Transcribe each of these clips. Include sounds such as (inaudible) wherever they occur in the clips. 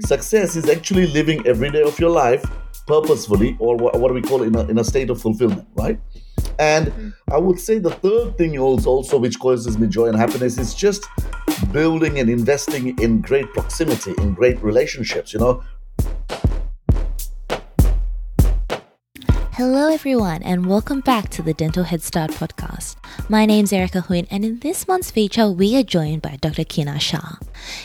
Success is actually living every day of your life purposefully, or what, we call it, in a, in a state of fulfillment, right? And mm-hmm. I would say the third thing also, also which causes me joy and happiness is just building and investing in great proximity, in great relationships. You know, Hello, everyone, and welcome back to the Dental Head Start podcast. My name's Erica Hwin, and in this month's feature, we are joined by Dr. Kinnar Shah.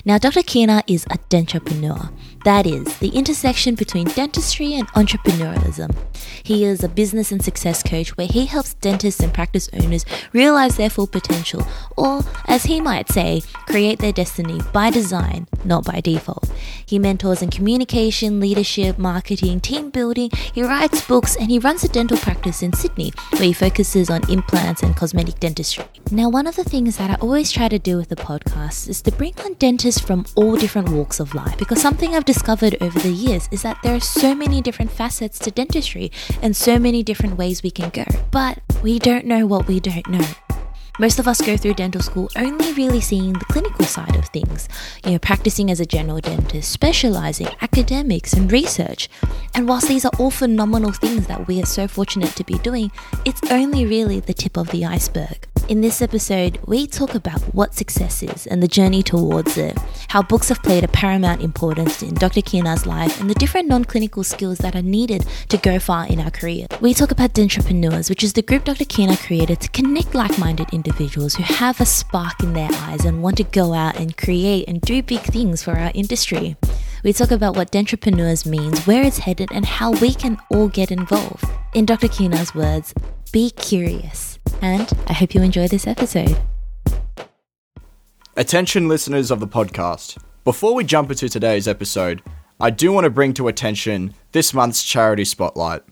Now, Dr. Kinnar is a dentapreneur. That is, the intersection between dentistry and entrepreneurialism. He is a business and success coach where he helps dentists and practice owners realize their full potential, or, as he might say, create their destiny by design, not by default. He mentors in communication, leadership, marketing, team building, he writes books, and he runs a dental practice in Sydney where he focuses on implants and cosmetic dentistry. Now, one of the things that I always try to do with the podcast is to bring on dentists from all different walks of life because something I've discovered over the years is that there are so many different facets to dentistry and so many different ways we can go. But we don't know what we don't know. Most of us go through dental school only really seeing the clinical side of things, you know, practicing as a general dentist, specializing, academics, and research. And whilst these are all phenomenal things that we are so fortunate to be doing, it's only really the tip of the iceberg. In this episode, we talk about what success is and the journey towards it, how books have played a paramount importance in Dr. Kinnar's life, and the different non clinical skills that are needed to go far in our career. We talk about Dentapreneurs, which is the group Dr. Kinnar created to connect like minded individuals who have a spark in their eyes and want to go out and create and do big things for our industry. We talk about what Dentapreneurs means, where it's headed, and how we can all get involved. In Dr. Kinnar's words, be curious and I hope you enjoy this episode. Attention, listeners of the podcast. Before we jump into today's episode, I do want to bring to attention this month's charity spotlight.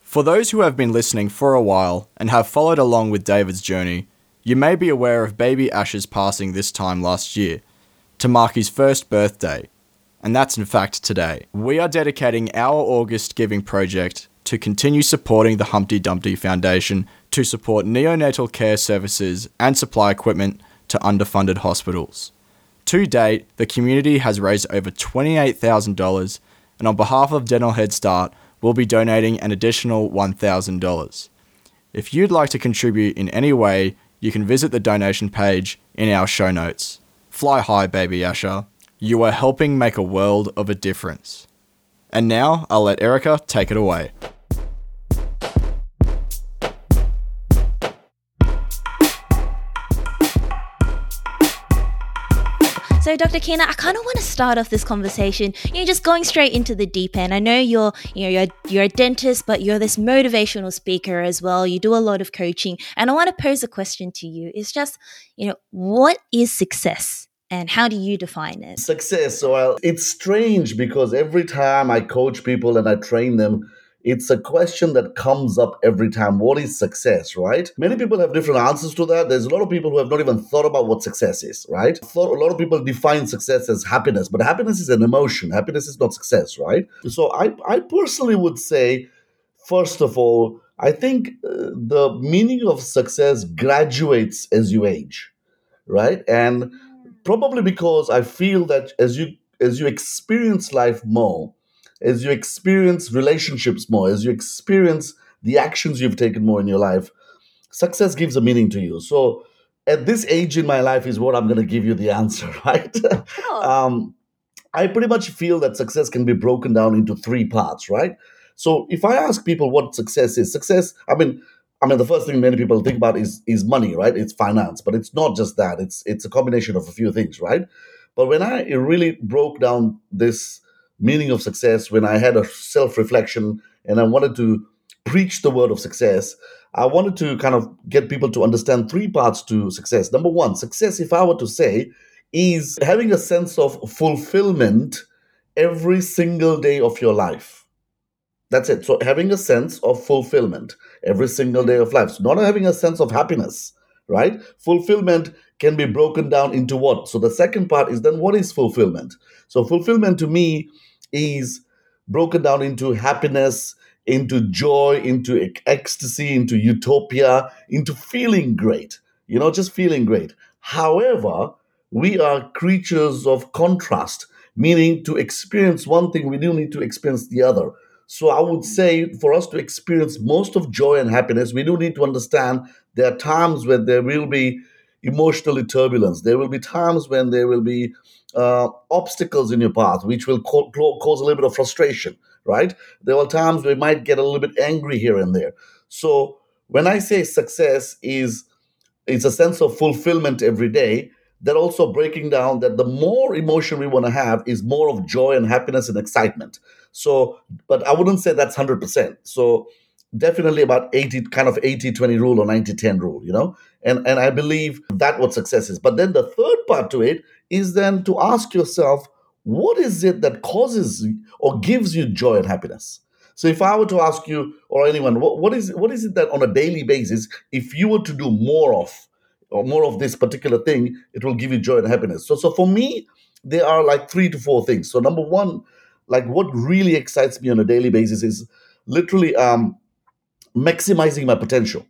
For those who have been listening for a while and have followed along with David's journey, you may be aware of baby Ash's passing this time last year, to mark his first birthday, and that's in fact today. We are dedicating our August Giving project to continue supporting the Humpty Dumpty Foundation to support neonatal care services and supply equipment to underfunded hospitals. To date, the community has raised over $28,000, and on behalf of Dental Head Start, we'll be donating an additional $1,000. If you'd like to contribute in any way, you can visit the donation page in our show notes. Fly high, baby Asher. You are helping make a world of a difference. And now I'll let Erica take it away. So, Dr. Kinnar, I kind of want to start off this conversation, you know, just going straight into the deep end. I know you're, you know, you're, you're a dentist, but you're this motivational speaker as well. You do a lot of coaching. And I want to pose a question to you. It's just, you know, what is success? and how do you define it? Success. Well, it's strange because every time I coach people and I train them, it's a question that comes up every time. What is success, right? Many people have different answers to that. There's a lot of people who have not even thought about what success is, right? a lot of people define success as happiness, but happiness is an emotion. Happiness is not success, right? So I, I personally would say, first of all, I think uh, the meaning of success graduates as you age, right? And probably because I feel that as you as you experience life more, as you experience relationships more, as you experience the actions you've taken more in your life, success gives a meaning to you. So, at this age in my life is what I'm going to give you the answer, (laughs) right? Oh. um, I pretty much feel that success can be broken down into three parts, right? So, if I ask people what success is, success, I mean, I mean, the first thing many people think about is is money, right? It's finance, but it's not just that. It's it's a combination of a few things, right? But when I really broke down this meaning of success, when I had a self reflection and I wanted to preach the word of success, I wanted to kind of get people to understand three parts to success. Number one, success, if I were to say, is having a sense of fulfillment every single day of your life. That's it. So, having a sense of fulfillment every single day of life. So, not having a sense of happiness, right? Fulfillment can be broken down into what? So, the second part is then what is fulfillment? So, fulfillment to me is broken down into happiness, into joy, into ecstasy, into utopia, into feeling great, you know, just feeling great. However, we are creatures of contrast. meaning to experience one thing, we do need to experience the other. So I would say for us to experience most of joy and happiness, we do need to understand there are times where there will be emotionally turbulence. There will be times when there will be uh, obstacles in your path, which will co- cause a little bit of frustration, right? There are times we might get a little bit angry here and there. So when I say success is it's a sense of fulfillment every day, that also breaking down that the more emotion we want to have is more of joy and happiness and excitement. So, but I wouldn't say that's 100%. So definitely about 80 kind of 80 20 rule or 90 10 rule you know? And and i believe that what success is. But then the third part to it is then to ask yourself what is it that causes or gives you joy and happiness? So if i were to ask you or anyone what, what is what is it that on a daily basis if you were to do more of or more of this particular thing it will give you joy and happiness? So so for me there are like three to four things. So number one like what really excites me on a daily basis is literally um maximizing my potential.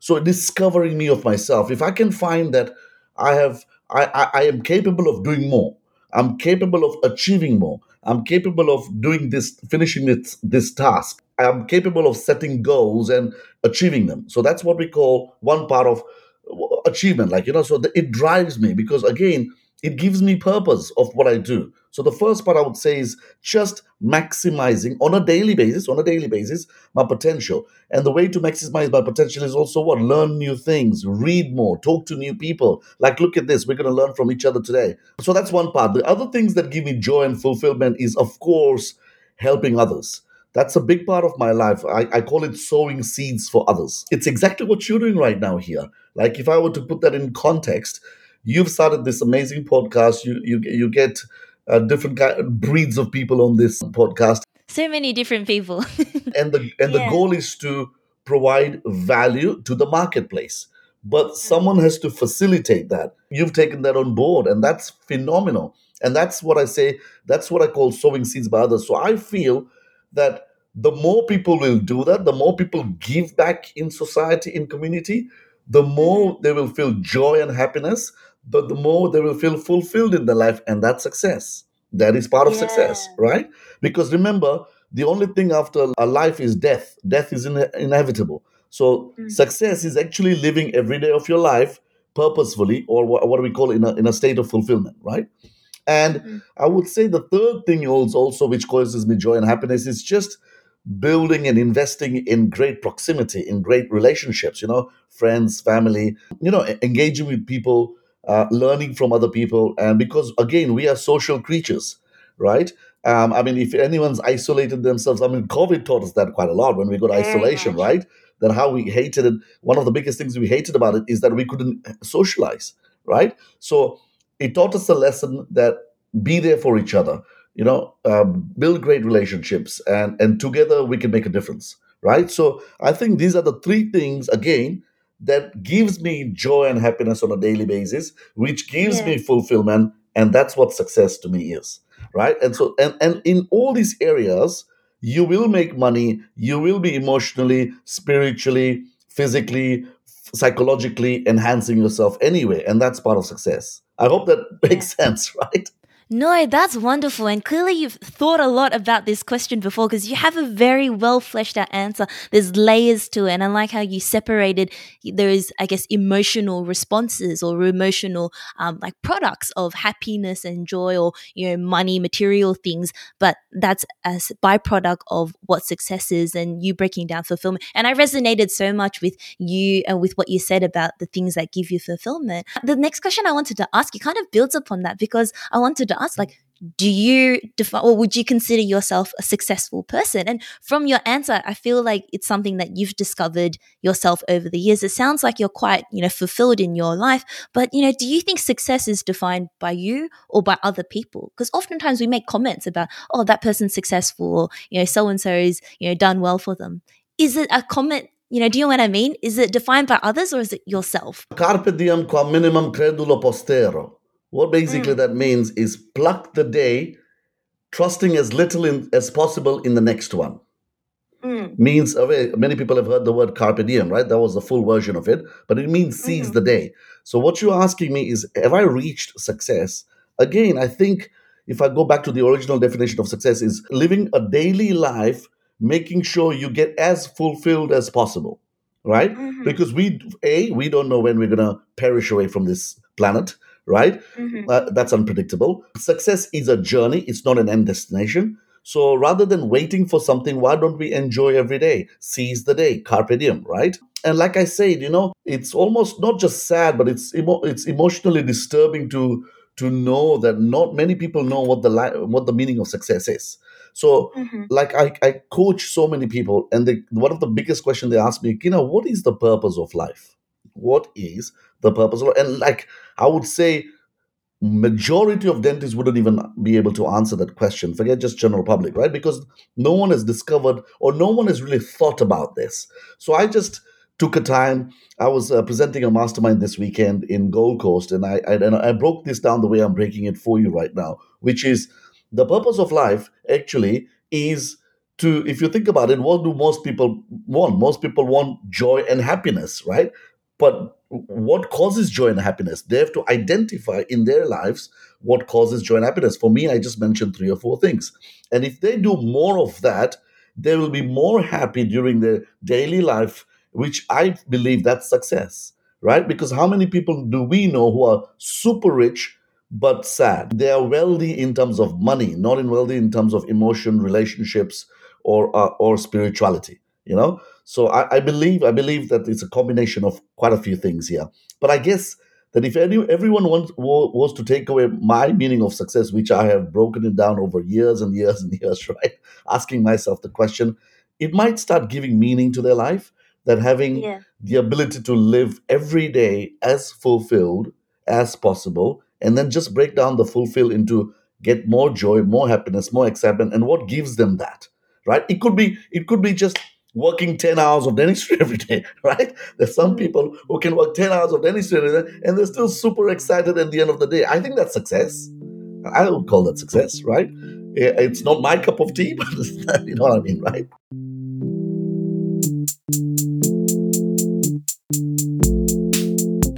So discovering me of myself. If I can find that I have I, I, I am capable of doing more, I'm capable of achieving more, I'm capable of doing this, finishing this, this task. I'm capable of setting goals and achieving them. So that's what we call one part of uh, achievement. Like, you know, so the, it drives me because, again, it gives me purpose of what I do. So the first part I would say is just maximizing on a daily basis, on a daily basis, my potential. And the way to maximize my potential is also what? Learn new things, read more, talk to new people. Like, look at this, we're going to learn from each other today. So that's one part. The other things that give me joy and fulfillment is, of course, helping others. That's a big part of my life. I, I call it sowing seeds for others. It's exactly what you're doing right now here. Like, if I were to put that in context, you've started this amazing podcast. You you you get uh, different kind, breeds of people on this podcast. So many different people. (laughs) and the and yeah. the goal is to provide value to the marketplace. But someone has to facilitate that. You've taken that on board, and that's phenomenal. And that's what I say. That's what I call sowing seeds by others. So I feel that the more people will do that, the more people give back in society, in community, the more they will feel joy and happiness, but the more they will feel fulfilled in their life, and that's success. That is part of yeah. success, right? Because remember, the only thing after a life is death. Death is in- inevitable. So mm. success is actually living every day of your life purposefully, or what, what we call in a, in a state of fulfillment, right? And mm-hmm. I would say the third thing also which causes me joy and happiness is just building and investing in great proximity, in great relationships, you know, friends, family, you know, engaging with people uh, learning from other people. And because, again, we are social creatures, right? Um, I mean, if anyone's isolated themselves, I mean, COVID taught us that quite a lot when we got isolation, right? That how we hated it. One of the biggest things we hated about it is that we couldn't socialize, right? So it taught us a lesson that be there for each other, you know, um, build great relationships, and and together we can make a difference, right? So I think these are the three things again that gives me joy and happiness on a daily basis, which gives yeah. me fulfillment. And that's what success to me is. Right. And so, and, and in all these areas, you will make money, you will be emotionally, spiritually, physically, psychologically enhancing yourself anyway. And that's part of success. I hope that (laughs) makes sense, (laughs) right? No, that's wonderful. And clearly, you've thought a lot about this question before because you have a very well fleshed out answer. There's layers to it. And I like how you separated is, I guess, emotional responses or emotional um, like products of happiness and joy or, you know, money, material things. But that's a byproduct of what success is and you breaking down fulfillment. And I resonated so much with you and with what you said about the things that give you fulfillment. The next question I wanted to ask you kind of builds upon that because I wanted to ask like do you define or would you consider yourself a successful person and from your answer i feel like it's something that you've discovered yourself over the years it sounds like you're quite you know fulfilled in your life but you know do you think success is defined by you or by other people because oftentimes we make comments about oh that person's successful or you know so and so is you know done well for them is it a comment you know, do you know what I mean? Is it defined by others or is it yourself? Carpe diem minimum credulo postero. What basically mm. that means is pluck the day, trusting as little in, as possible in the next one. Mm. Means many people have heard the word carpe diem, right? That was the full version of it, but it means seize mm-hmm. the day. So what you're asking me is, have I reached success? Again, I think if I go back to the original definition of success, is living a daily life, making sure you get as fulfilled as possible, right? Mhm. Because we, A, we don't know when we're to perish away from this planet, right? Mhm. Uh, that's unpredictable. Success is a journey, it's not an end destination. So rather than waiting for something, why don't we enjoy every day? Seize the day, carpe diem, right? And like I said, you know, it's almost not just sad, but it's emo- it's emotionally disturbing to to know that not many people know what the li- what the meaning of success is. So Mhm. like I, I coach so many people and they, one of the biggest questions they ask me you know what is the purpose of life what is the purpose of and like i would say majority of dentists wouldn't even be able to answer that question. Forget just general public right? Because no one has discovered or no one has really thought about this. So i just took a time. I was uh, presenting a mastermind this weekend in gold coast and I, I and i broke this down the way i'm breaking it for you right now which is the purpose of life actually is to if you think about it what do most people want? Most people want joy and happiness right but what causes joy and happiness? They have to identify in their lives what causes joy and happiness. For me i just mentioned three or four things. And if they do more of that they will be more happy during their daily life which i believe that's success right? Because how many people do we know who are super rich but sad? They are wealthy in terms of money not in wealthy in terms of emotion relationships or uh, or spirituality you know? So I, I believe i believe that it's a combination of quite a few things here. But i guess that if any, everyone wants, wa- was to take away my meaning of success which i have broken it down over years and years and (laughs) years right? Asking myself the question it might start giving meaning to their life that having Yeah. the ability to live every day as fulfilled as possible and then just break down the fulfill into get more joy more happiness more excitement and what gives them that right? It could be it could be just working 10 hours of dentistry (laughs) every day right? There's some Mm. people who can work 10 hours of dentistry every day and they're still super excited at the end of the day. I think that's success. I would call that success right? It's not my cup of tea (laughs) but you know what i mean right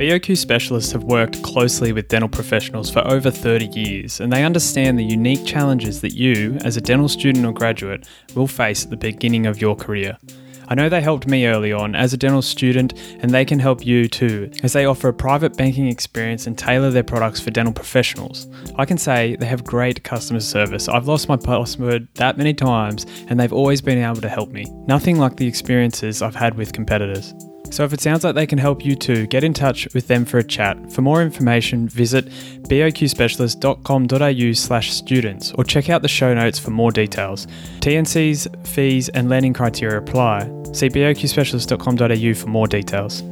BOQ specialists have worked closely with dental professionals for over 30 years and they understand the unique challenges that you, as a dental student or graduate, will face at the beginning of your career. I know they helped me early on as a dental student and they can help you too, as they offer a private banking experience and tailor their products for dental professionals. I can say they have great customer service. I've lost my password that many times and they've always been able to help me. Nothing like the experiences I've had with competitors. So if it sounds like they can help you too, get in touch with them for a chat. For more information, visit boqspecialist.com.au slash students or check out the show notes for more details. TNCs, fees and lending criteria apply. See boqspecialist.com.au for more details.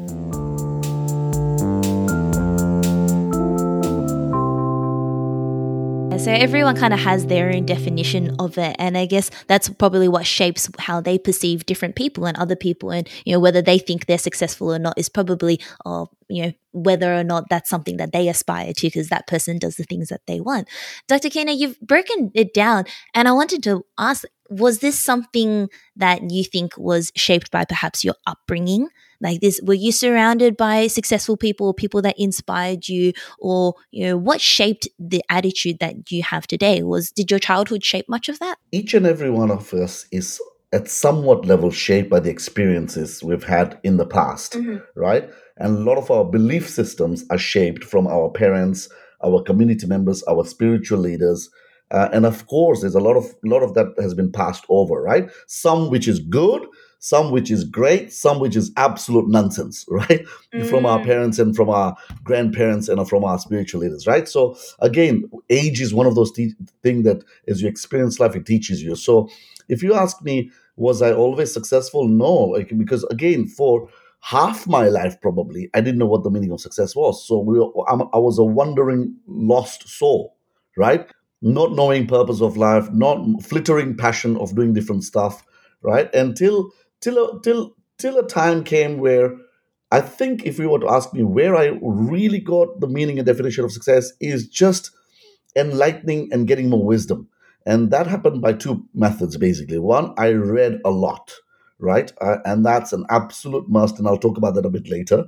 So everyone kind of has their own definition of it, and I guess that's probably what shapes how they perceive different people and other people, and you know whether they think they're successful or not is probably, uh, you know, whether or not that's something that they aspire to because that person does the things that they want. Dr. Kinnar, you've broken it down, and I wanted to ask: Was this something that you think was shaped by perhaps your upbringing? Like this, were you surrounded by successful people, or people that inspired you, or you know what shaped the attitude that you have today? Was did your childhood shape much of that? Each and every one of us is at somewhat level shaped by the experiences we've had in the past right? And a lot of our belief systems are shaped from our parents our community members our spiritual leaders. Uh, and of course there's a lot of lot of that has been passed over right? Some which is good some which is great some which is absolute nonsense (laughs) right? From our Mm. parents and from our grandparents and from our spiritual leaders right? So again age is one of those te- things that as you experience life it teaches you. So if you ask me was i always successful? No because again for half my life probably i didn't know what the meaning of success was. So we were, I'm, i was a wandering lost soul right? Not knowing purpose of life not flittering passion of doing different stuff right? Until till a, till till a time came where I think if you were to ask me where I really got the meaning and definition of success is just enlightening and getting more wisdom. And that happened by two methods, basically. One, I read a lot, right? Uh, and that's an absolute must. And I'll talk about that a bit later.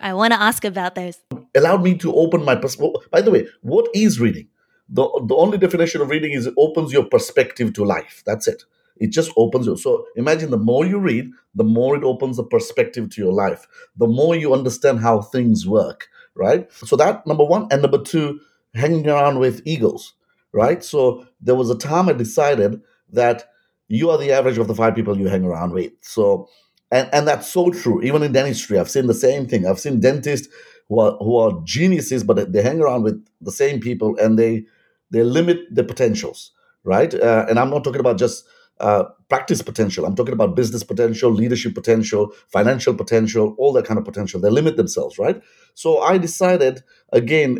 i want to ask about those Allowed me to open my perspective. By the way, what is reading? the, the only definition of reading is it opens your perspective to life. That's it. It just opens you. So imagine the more you read, the more it opens the perspective to your life, the more you understand how things work, right? So that number one. And number two, hanging around with eagles, right? So there was a time I decided that you are the average of the five people you hang around with. So, and, and that's so true. Even in dentistry, I've seen the same thing. I've seen dentists who are, who are geniuses, but they hang around with the same people and they they limit their potentials, right? Uh, and I'm not talking about just uh, practice potential. I'm talking about business potential, leadership potential, financial potential, all that kind of potential. They limit themselves, right? So I decided, again,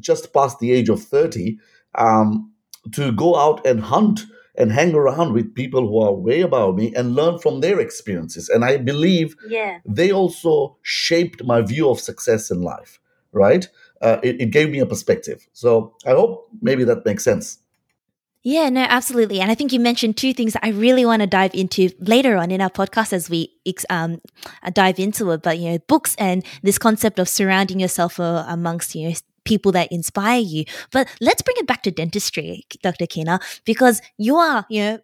just past the age of 30, um, to go out and hunt and hang around with people who are way above me and learn from their experiences. And I believe yeah. they also shaped my view of success in life, right? Uh, it, it gave me a perspective. So I hope maybe that makes sense. Yeah, no, absolutely. And I think you mentioned two things that I really want to dive into later on in our podcast as we um, dive into it. But, you know, books and this concept of surrounding yourself uh, amongst, you know, people that inspire you. But let's bring it back to dentistry, Dr. Kinnar, because you are, you know,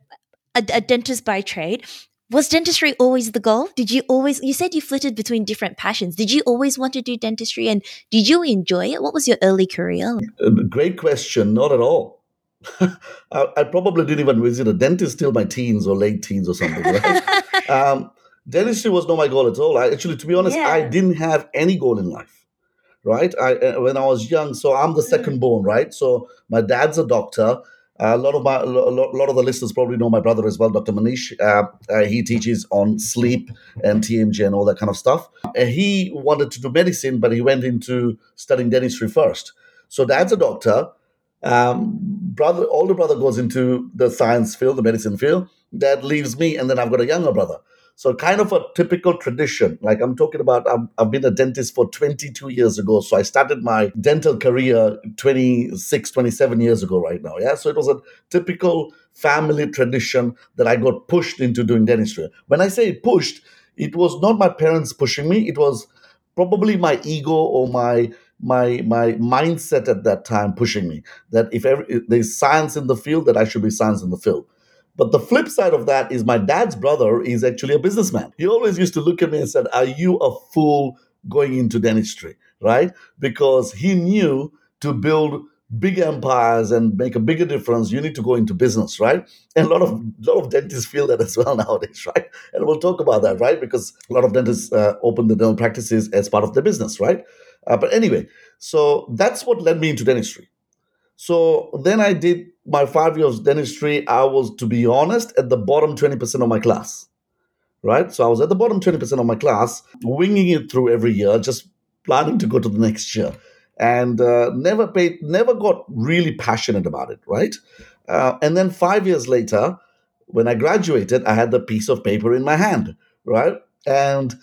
a, a dentist by trade. Was dentistry always the goal? Did you always, you said you flitted between different passions. Did you always want to do dentistry and did you enjoy it? What was your early career? Uh, great question. Not at all (laughs) I, I, probably didn't even visit a dentist till my teens or late teens or something. Right? (laughs) um, dentistry was not my goal at all. I, actually, to be honest, yeah. I didn't have any goal in life. Right? I uh, when I was young, so I'm the second mm. born. Right? So my dad's a doctor. Uh, a lot of my a lot of the listeners probably know my brother as well, Dr. Manish. Uh, uh, he teaches on sleep and TMJ and all that kind of stuff. he wanted to do medicine, but he went into studying dentistry first. So dad's a doctor um, brother, older brother goes into the science field, the medicine field. That leaves me, and then I've got a younger brother. So kind of a typical tradition. Like I'm talking about, I've, I've, been a dentist for 22 years ago. So I started my dental career 26, 27 years ago right now. Yeah. So it was a typical family tradition that I got pushed into doing dentistry. When I say pushed, it was not my parents pushing me. It was probably my ego or my my my mindset at that time pushing me that if, ever, if there's science in the field that i should be science in the field. But the flip side of that is my dad's brother is actually a businessman. He always used to look at me and said are you a fool going into dentistry? Right? Because he knew to build big empires and make a bigger difference you need to go into business right? And a lot of lot of dentists feel that as well (laughs) nowadays right? And we'll talk about that right? Because a lot of dentists uh, open the dental practices as part of their business right uh, but anyway, so that's what led me into dentistry. So then I did my five years dentistry. I was, to be honest, at the bottom 20% of my class, right? So I was at the bottom 20% of my class, winging it through every year, just planning to go to the next year. And uh, never paid, never got really passionate about it, right? Uh, and then five years later, when I graduated, I had the piece of paper in my hand, right? And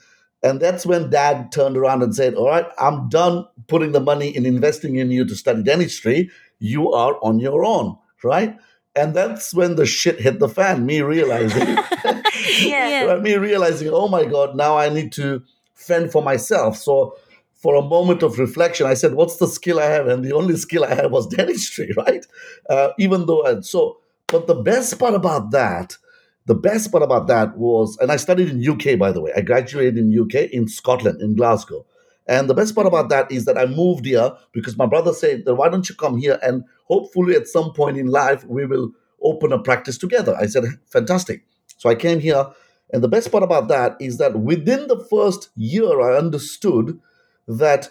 and that's when dad turned around and said, All right, I'm done putting the money in investing in you to study dentistry. You are on your own, right? And that's when the shit hit the fan, me realizing, (laughs) yeah. (laughs) me realizing, oh my God, now I need to fend for myself. So for a moment of reflection, I said, what's the skill I have? And the only skill I had was (laughs) dentistry, right? Uh, even though, and so, but the best part about that the best part about that was, and I studied in UK, by the way. I graduated in UK in Scotland, in Glasgow. And the best part about that is that I moved here because my brother said, why don't you come here and hopefully at some point in life we will open a practice together. I said, fantastic. So I came here. And the best part about that is that within the first year, I understood that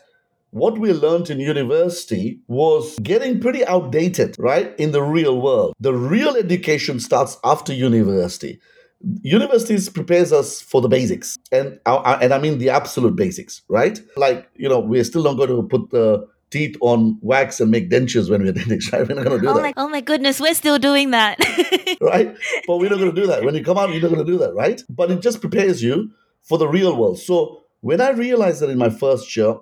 what we learned in university was getting pretty outdated, right? In the real world. The real education starts after university. Universities prepares us for the basics, and uh, uh, and I mean the absolute basics, right? Like you know, we're still not going to put the teeth on wax and make dentures when we're (laughs) dentists, right? We're not going to do oh that. My, oh my goodness, we're still doing that, (laughs) right? But we're not going to do that. When you come out, you're not going to do that, right? But it just prepares you for the real world. So when I realized that in my first year,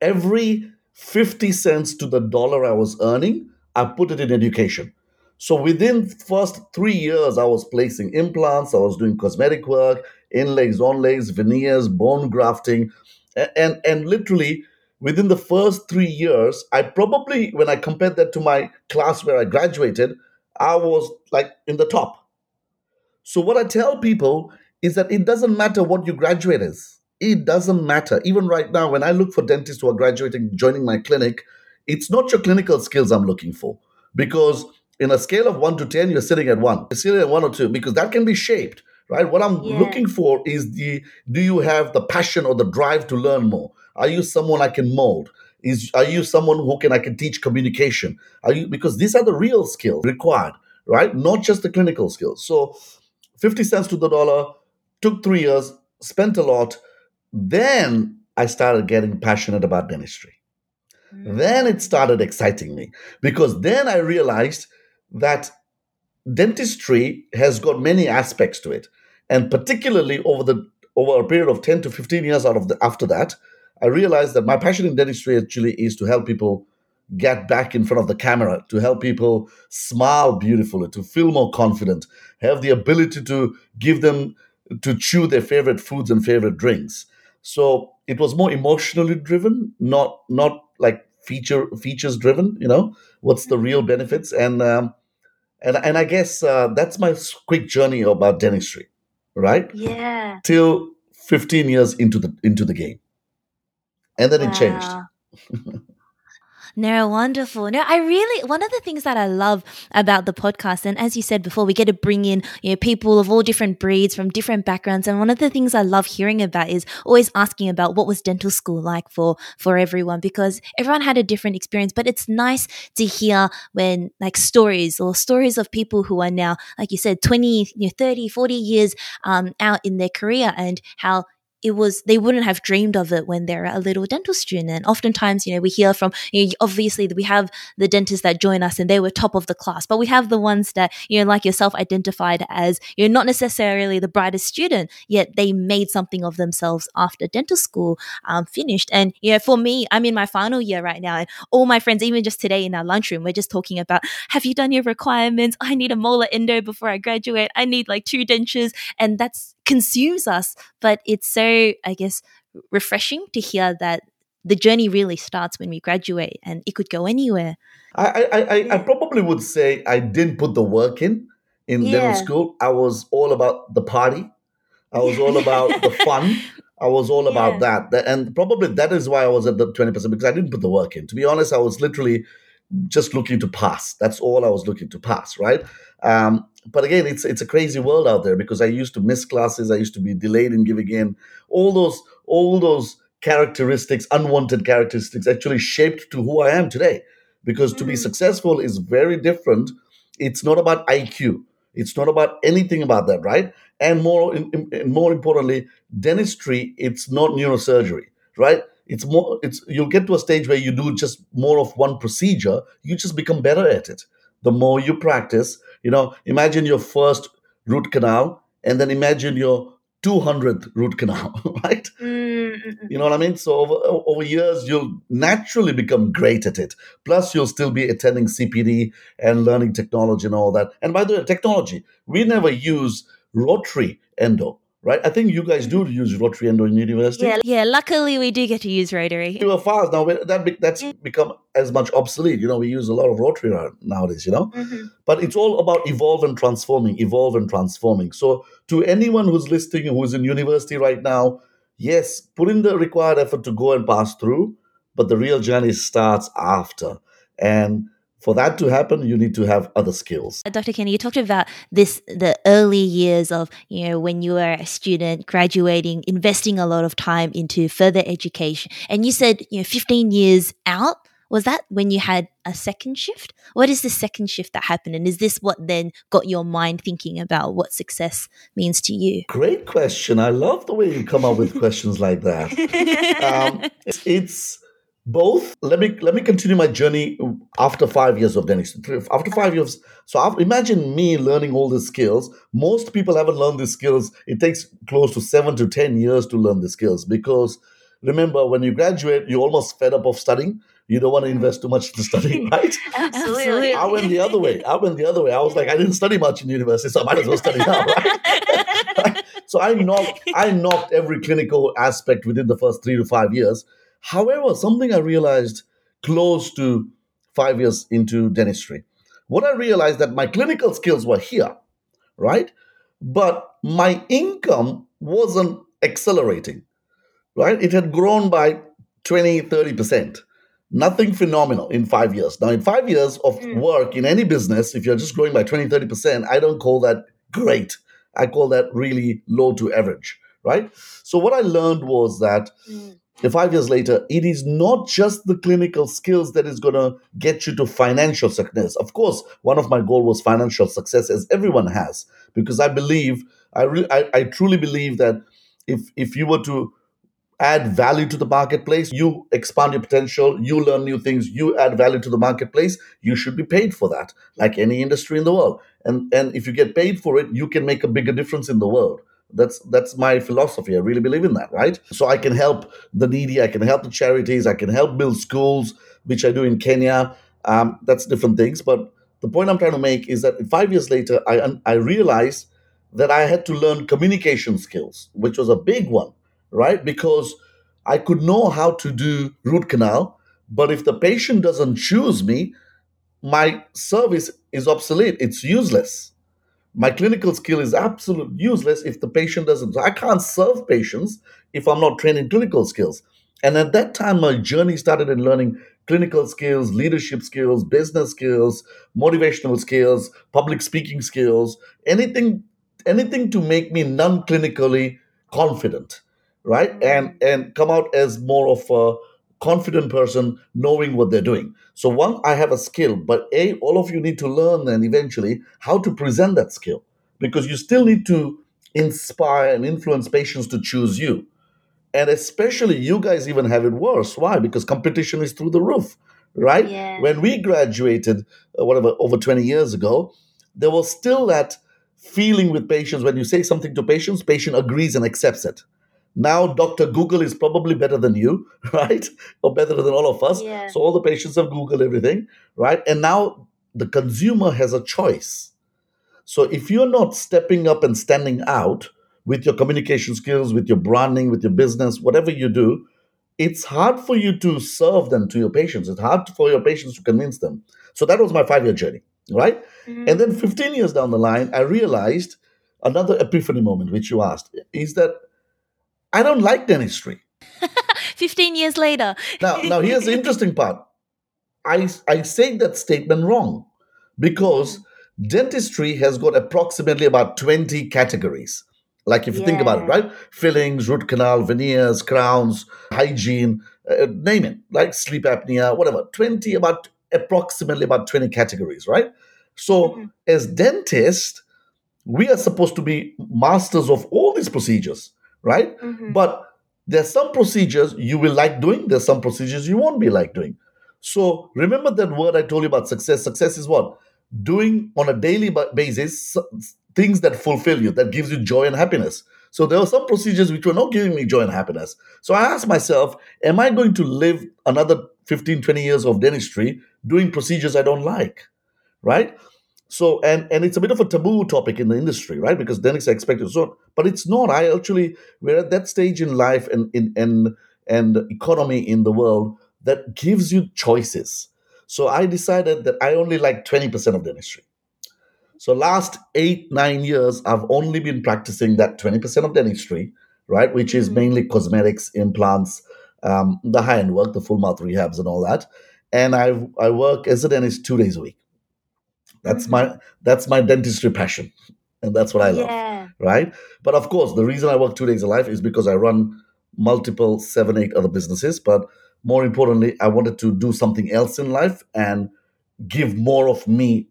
every 50 cents to the dollar I was earning, I put it in education. So within first three years, I was placing implants, I was doing cosmetic work, inlays, onlays, veneers, bone grafting, and, and, and literally within the first three years, I probably, when I compared that to my class where I graduated, I was like in the top. So, what I tell people is that it doesn't matter what you graduate as. It doesn't matter. Even right now, when I look for dentists who are graduating, joining my clinic, it's not your clinical skills I'm looking for. Because in a scale of one to 10, you're sitting at one. You're sitting at one or two, because that can be shaped, right? What I'm Yeah. looking for is the do you have the passion or the drive to learn more? Are you someone I can mold? Is are you someone who can I can teach communication? Are you because these are the real skills required, right? Not just the clinical skills. So 50 cents to the dollar, took three years, spent a lot. Then I started getting passionate about dentistry. Mm. Then it started exciting me because then I realized that dentistry has got many aspects to it. And particularly over the over a period of 10 to 15 years out of the after that, I realized that my passion in dentistry actually is to help people get back in front of the camera, to help people smile beautifully, to feel more confident, have the ability to give them to chew their favorite foods and favorite drinks. So it was more emotionally driven, not not like feature features driven. You know, what's the real benefits? And um, and and I guess uh, that's my quick journey about dentistry, right? Yeah. Till 15 years into the into the game, and then it changed. (laughs) No, wonderful. No, I really one of the things that I love about the podcast, and as you said before, we get to bring in you know people of all different breeds from different backgrounds. And one of the things I love hearing about is always asking about what was dental school like for for everyone because everyone had a different experience. But it's nice to hear when like stories or stories of people who are now, like you said, 20, you know, 30, 40 years um, out in their career and how it was they wouldn't have dreamed of it when they're a little dental student. And oftentimes you know we hear from you know, obviously we have the dentists that join us and they were top of the class but we have the ones that you know like yourself identified as you're not necessarily the brightest student yet they made something of themselves after dental school um, finished. And you know for me i'm in my final year right now and all my friends even just today in our lunchroom we're just talking about have you done your requirements? I need a molar endo before i graduate. I need like two dentures. And that's consumes us but it's so i guess refreshing to hear that the journey really starts when we graduate and it could go anywhere I, I, I, I- I probably would say I didn't put the work in in Yeah. school. I was all about the party. I was all about the (laughs) fun. I was all about that. That- And probably that is why I was at the 20% because I didn't put the work in. To be honest, I was literally just looking to pass. That's all I was looking to pass, right? Um, but again, it's it's a crazy world out there because I used to miss classes. I used to be delayed in giving in. All those all those characteristics, unwanted characteristics, actually shaped to who I am today. Because to be Mm. successful is very different. It's not about IQ. It's not about anything about that, right? And more, in, in- more importantly, dentistry. It's not neurosurgery, right? It's more. It's you'll get to a stage where you do just more of one procedure. You just become better at it. The more you practice, you know. Imagine your first root canal, and then imagine your 200th root canal, (laughs) right? Mm, mm, mm. You know what I mean? So over over years, you'll naturally become great at it. Plus, you'll still be attending CPD and learning technology and all that. And by the way, technology, we never use rotary endo, right? I think you guys do use rotary endo in university. Yeah. yeah luckily we do get to use rotary You are fast now. That that's become as much obsolete. You know, we use a lot of rotary nowadays. You know, Mhm. but it's all about evolve and transforming, evolve and transforming. So, to anyone who's listening who is in university right now, yes, put in the required effort to go and pass through, but the real journey starts after. And for that to happen, you need to have other skills. Dr. Kinnar, you talked about this the early years of, you know, when you were a student graduating, investing a lot of time into further education. And you said, you know, 15 years out, was that when you had a second shift? What is the second shift that happened? And is this what then got your mind thinking about what success means to you? Great question. I love the way you come up with questions like that. (laughs) um, it's, it's both. Let me let me continue my journey after five years of dentistry. After five years, so after, imagine me learning all these skills. Most people haven't learned these skills. It takes close to seven to ten years to learn the skills because remember when you graduate, you're almost fed up of studying. You don't want to invest too much into studying, (laughs) right? Absolutely. I went the other way. I went the other way. I was like, I didn't study much in university, so I might as well study now, right? (laughs) so I knocked I knocked every clinical aspect within the first three to five years. However, something I realized close to five years into dentistry, what I realized that my clinical skills were here, right? But my income wasn't accelerating, right? It had grown by 20, 30%. Nothing phenomenal in five years. Now, in five years of Mm. work in any business, if you're just growing by 20, 30%, I don't call that great. I call that really low to average, right? So, what I learned was that Mm. Five years later, it is not just the clinical skills that is going to get you to financial success. Of course, one of my goals was financial success, as everyone has, because I believe, I, re- I, I truly believe that if if you were to add value to the marketplace, you expand your potential, you learn new things, you add value to the marketplace, you should be paid for that, like any industry in the world. And and if you get paid for it, you can make a bigger difference in the world. That's that's my philosophy. I really believe in that, right? So I can help the needy, I can help the charities, I can help build schools, which I do in Kenya. Um, that's different things. But the point I'm trying to make is that five years later, I I realized that I had to learn communication skills, which was a big one, right? Because I could know how to do root canal, but if the patient doesn't choose me, my service is obsolete. It's useless. My clinical skill is absolutely useless if the patient doesn't. I can't serve patients if I'm not trained in clinical skills. And at that time, my journey started in learning clinical skills, leadership skills, business skills, motivational skills, public speaking skills, anything, anything to make me non-clinically confident, right? And and come out as more of a confident person knowing what they're doing. So one, I have a skill, but A, all of you need to learn then eventually how to present that skill because you still need to inspire and influence patients to choose you. And especially you guys even have it worse. Why? Because competition is through the roof, right? Yeah. When we graduated, uh, whatever, over 20 years ago, there was still that feeling with patients when you say something to patients, patient agrees and accepts it. Now, Dr. Google is probably better than you, (laughs) right? Or better than all of us. Yeah. So all the patients have Googled everything, right? And now the consumer has a choice. So if you're not stepping up and standing out with your communication skills, with your branding, with your business, whatever you do, it's hard for you to serve them to your patients. It's hard for your patients to convince them. So that was my five year journey, right? Mhm. And then 15 years down the line, I realized another epiphany moment, which you asked, is that I don't like dentistry. (laughs) 15 years later. Now, now here's the interesting part. I, I say that statement wrong because dentistry has got approximately about 20 categories. Like if you think about it, right? Fillings, root canal, veneers, crowns, hygiene, uh, name it, like sleep apnea, whatever. 20, about approximately about 20 categories, right? So Mhm. as dentists, we are supposed to be masters of all these procedures, right? Mhm. But there's some procedures you will like doing, there's some procedures you won't be like doing. So remember that word I told you about success. Success is what? Doing on a daily basis things that fulfill you, that gives you joy and happiness. So there were some procedures which were not giving me joy and happiness. So I asked myself, am I going to live another 15, 20 years of dentistry doing procedures I don't like? Right? So and and it's a bit of a taboo topic in the industry, right? Because dentists are expected so, but it's not. I actually we're at that stage in life and in and and economy in the world that gives you choices. So I decided that I only like 20% of dentistry. So last eight, nine years, I've only been practicing that 20% of dentistry, right? Which is Mhm. mainly cosmetics, implants, um, the high-end work, the full mouth rehabs and all that. And I I work as a dentist two days a week. That's Mhm. my that's my dentistry passion. And that's what I love Yeah. right? But of course, the reason I work two days a life is because I run multiple seven, eight other businesses. But more importantly, I wanted to do something else in life and give more of me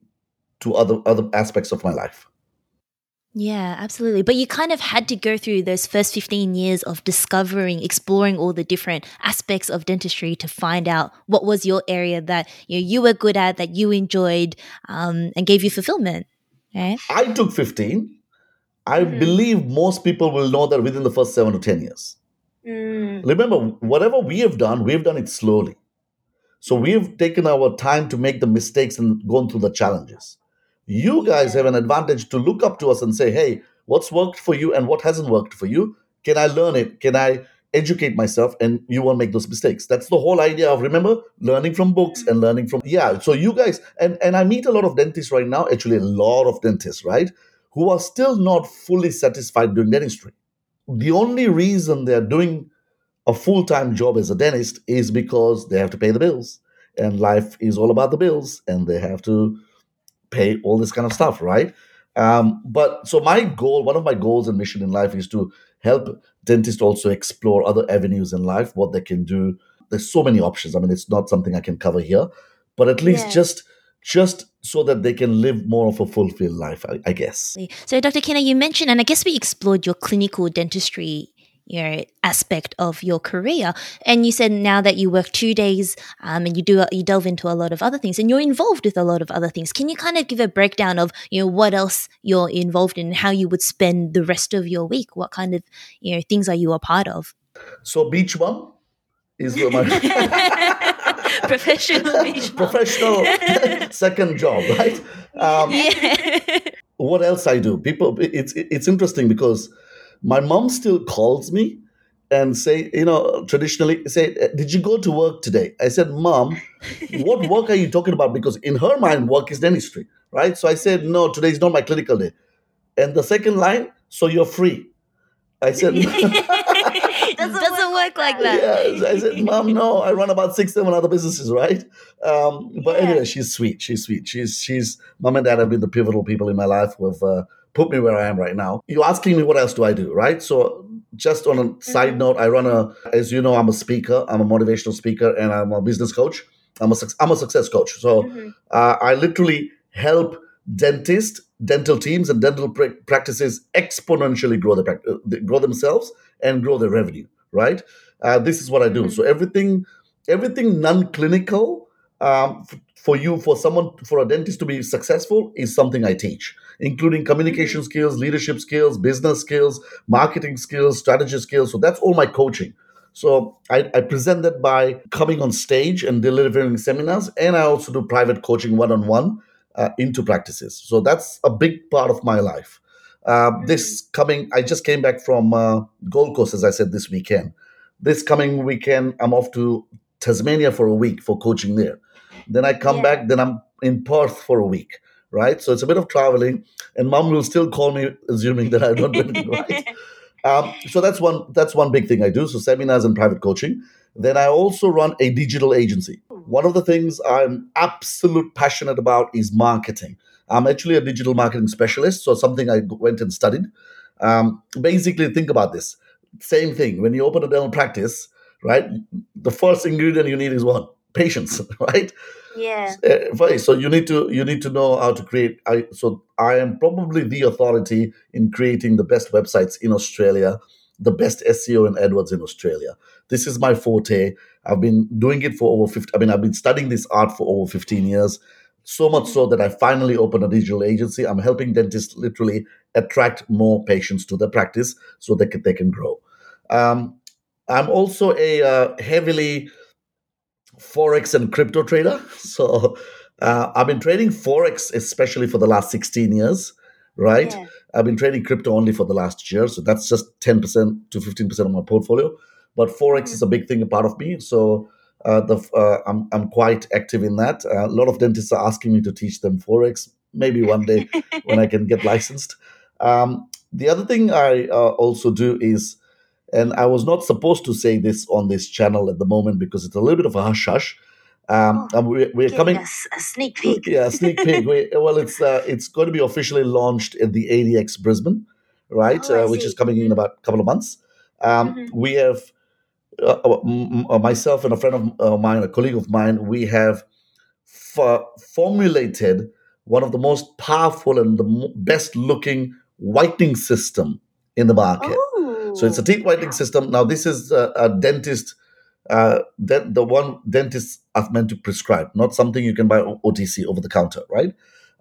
to other other aspects of my life. Yeah, absolutely. But you kind of had to go through those first 15 years of discovering, exploring all the different aspects of dentistry to find out what was your area that you know, you were good at, that you enjoyed, um, and gave you fulfillment. Right? I took 15. I Mhm. believe most people will know that within the first seven to 10 years. Remember, whatever we have done, we've done it slowly. So we've taken our time to make the mistakes and gone through the challenges. You guys have an advantage to look up to us and say, hey, what's worked for you and what hasn't worked for you? Can I learn it? Can I educate myself and you won't make those mistakes that's the whole idea of remember learning from books and learning from yeah so you guys and and i meet a lot of dentists right now actually a lot of dentists right who are still not fully satisfied doing dentistry the only reason they're doing a full-time job as a dentist is because they have to pay the bills and life is all about the bills and they have to pay all this kind of stuff right um, but so my goal one of my goals and mission in life is to help dentists also explore other avenues in life, what they can do. There's so many options. I mean, it's not something I can cover here, but at least Yeah. just just so that they can live more of a fulfilled life, I, I guess. So, Dr. Kinnar, you mentioned, and I guess we explored your clinical dentistry you know, aspect of your career, and you said now that you work two days, um, and you do you delve into a lot of other things, and you're involved with a lot of other things. Can you kind of give a breakdown of you know what else you're involved in, how you would spend the rest of your week? What kind of you know things are you a part of? So beach bum is where my (laughs) Professional beach professional (laughs) second job, right? Um, Yeah. what else I do? People, it's it's interesting because my mom still calls me and say, you know, traditionally say, "Did you go to work today?" I said, "Mom, what work are you talking about?" Because in her mind, work is dentistry, right? So I said, "No, today is not my clinical day." And the second line, so you're free. I said, (laughs) (laughs) Doesn't, work like that. yeah. I said, Mom, no, I run about six, seven other businesses, right? Um, but Yeah. anyway, she's sweet. She's sweet. She's she's mom and dad have been the pivotal people in my life who have uh, put me where I am right now. You're asking me what else do I do, right? So just on a side note, I run a, as you know, I'm a speaker. I'm a motivational speaker, and I'm a business coach. I'm a I'm a success coach. So Mhm. uh, I literally help dentists, dental teams, and dental pra- practices exponentially grow uh, grow themselves and grow their revenue. Right? Uh, this is what I do. So everything, everything non-clinical um, f- for you, for someone, for a dentist to be successful, is something I teach, including communication skills, leadership skills, business skills, marketing skills, strategy skills. So that's all my coaching. So I, I present that by coming on stage and delivering seminars, and I also do private coaching one-on-one uh, into practices. So that's a big part of my life. Uh, This coming, I just came back from uh, Gold Coast, as I said, this weekend. This coming weekend, I'm off to Tasmania for a week for coaching there. Then I come Yeah. back, then I'm in Perth for a week, right? So it's a bit of traveling, and mom will still call me, assuming that I'm not doing it right. (laughs) Um, so that's one that's one big thing I do. So seminars and private coaching. Then I also run a digital agency. One of the things I'm absolute passionate about is marketing. I'm actually a digital marketing specialist, so something I went and studied. Um, basically, think about this. Same thing. When you open a dental practice, right? The first ingredient you need is what? Patience, (laughs) right? Yeah. Right. So you need to you need to know how to create. I so I am probably the authority in creating the best websites in Australia, the best SEO and AdWords in Australia. This is my forte. I've been doing it for over 50. I mean, I've been studying this art for over 15 years. So much so that I finally opened a digital agency. I'm helping dentists literally attract more patients to their practice so they can, they can grow. Um, I'm also a uh, heavily forex and crypto trader. (laughs) So uh, I've been trading forex especially for the last 16 years, right? Yeah. I've been trading crypto only for the last year, so that's just 10% to 15% of my portfolio. But forex is a big thing, a part of me. So uh, the uh, I'm I'm quite active in that. Uh, a lot of dentists are asking me to teach them forex. Maybe one day (laughs) when I can get licensed. Um, the other thing I uh, also do is, and I was not supposed to say this on this channel at the moment because it's a little bit of a hush hush. Um, and we're, we're coming. a sneak peek. Yeah, sneak peek. We, (laughs) well, it's uh, it's going to be officially launched at the ADX Brisbane, right? Oh, uh, which is coming in about a couple of months. Um, Mhm. We have uh, uh, uh, myself and a friend of uh, mine, a colleague of mine. We have f- formulated one of the most powerful and the best looking whitening system in the market. So it's a teeth whitening system. Now, this is a, a dentist, uh, the one dentists are meant to prescribe, not something you can buy OTC over the counter, right?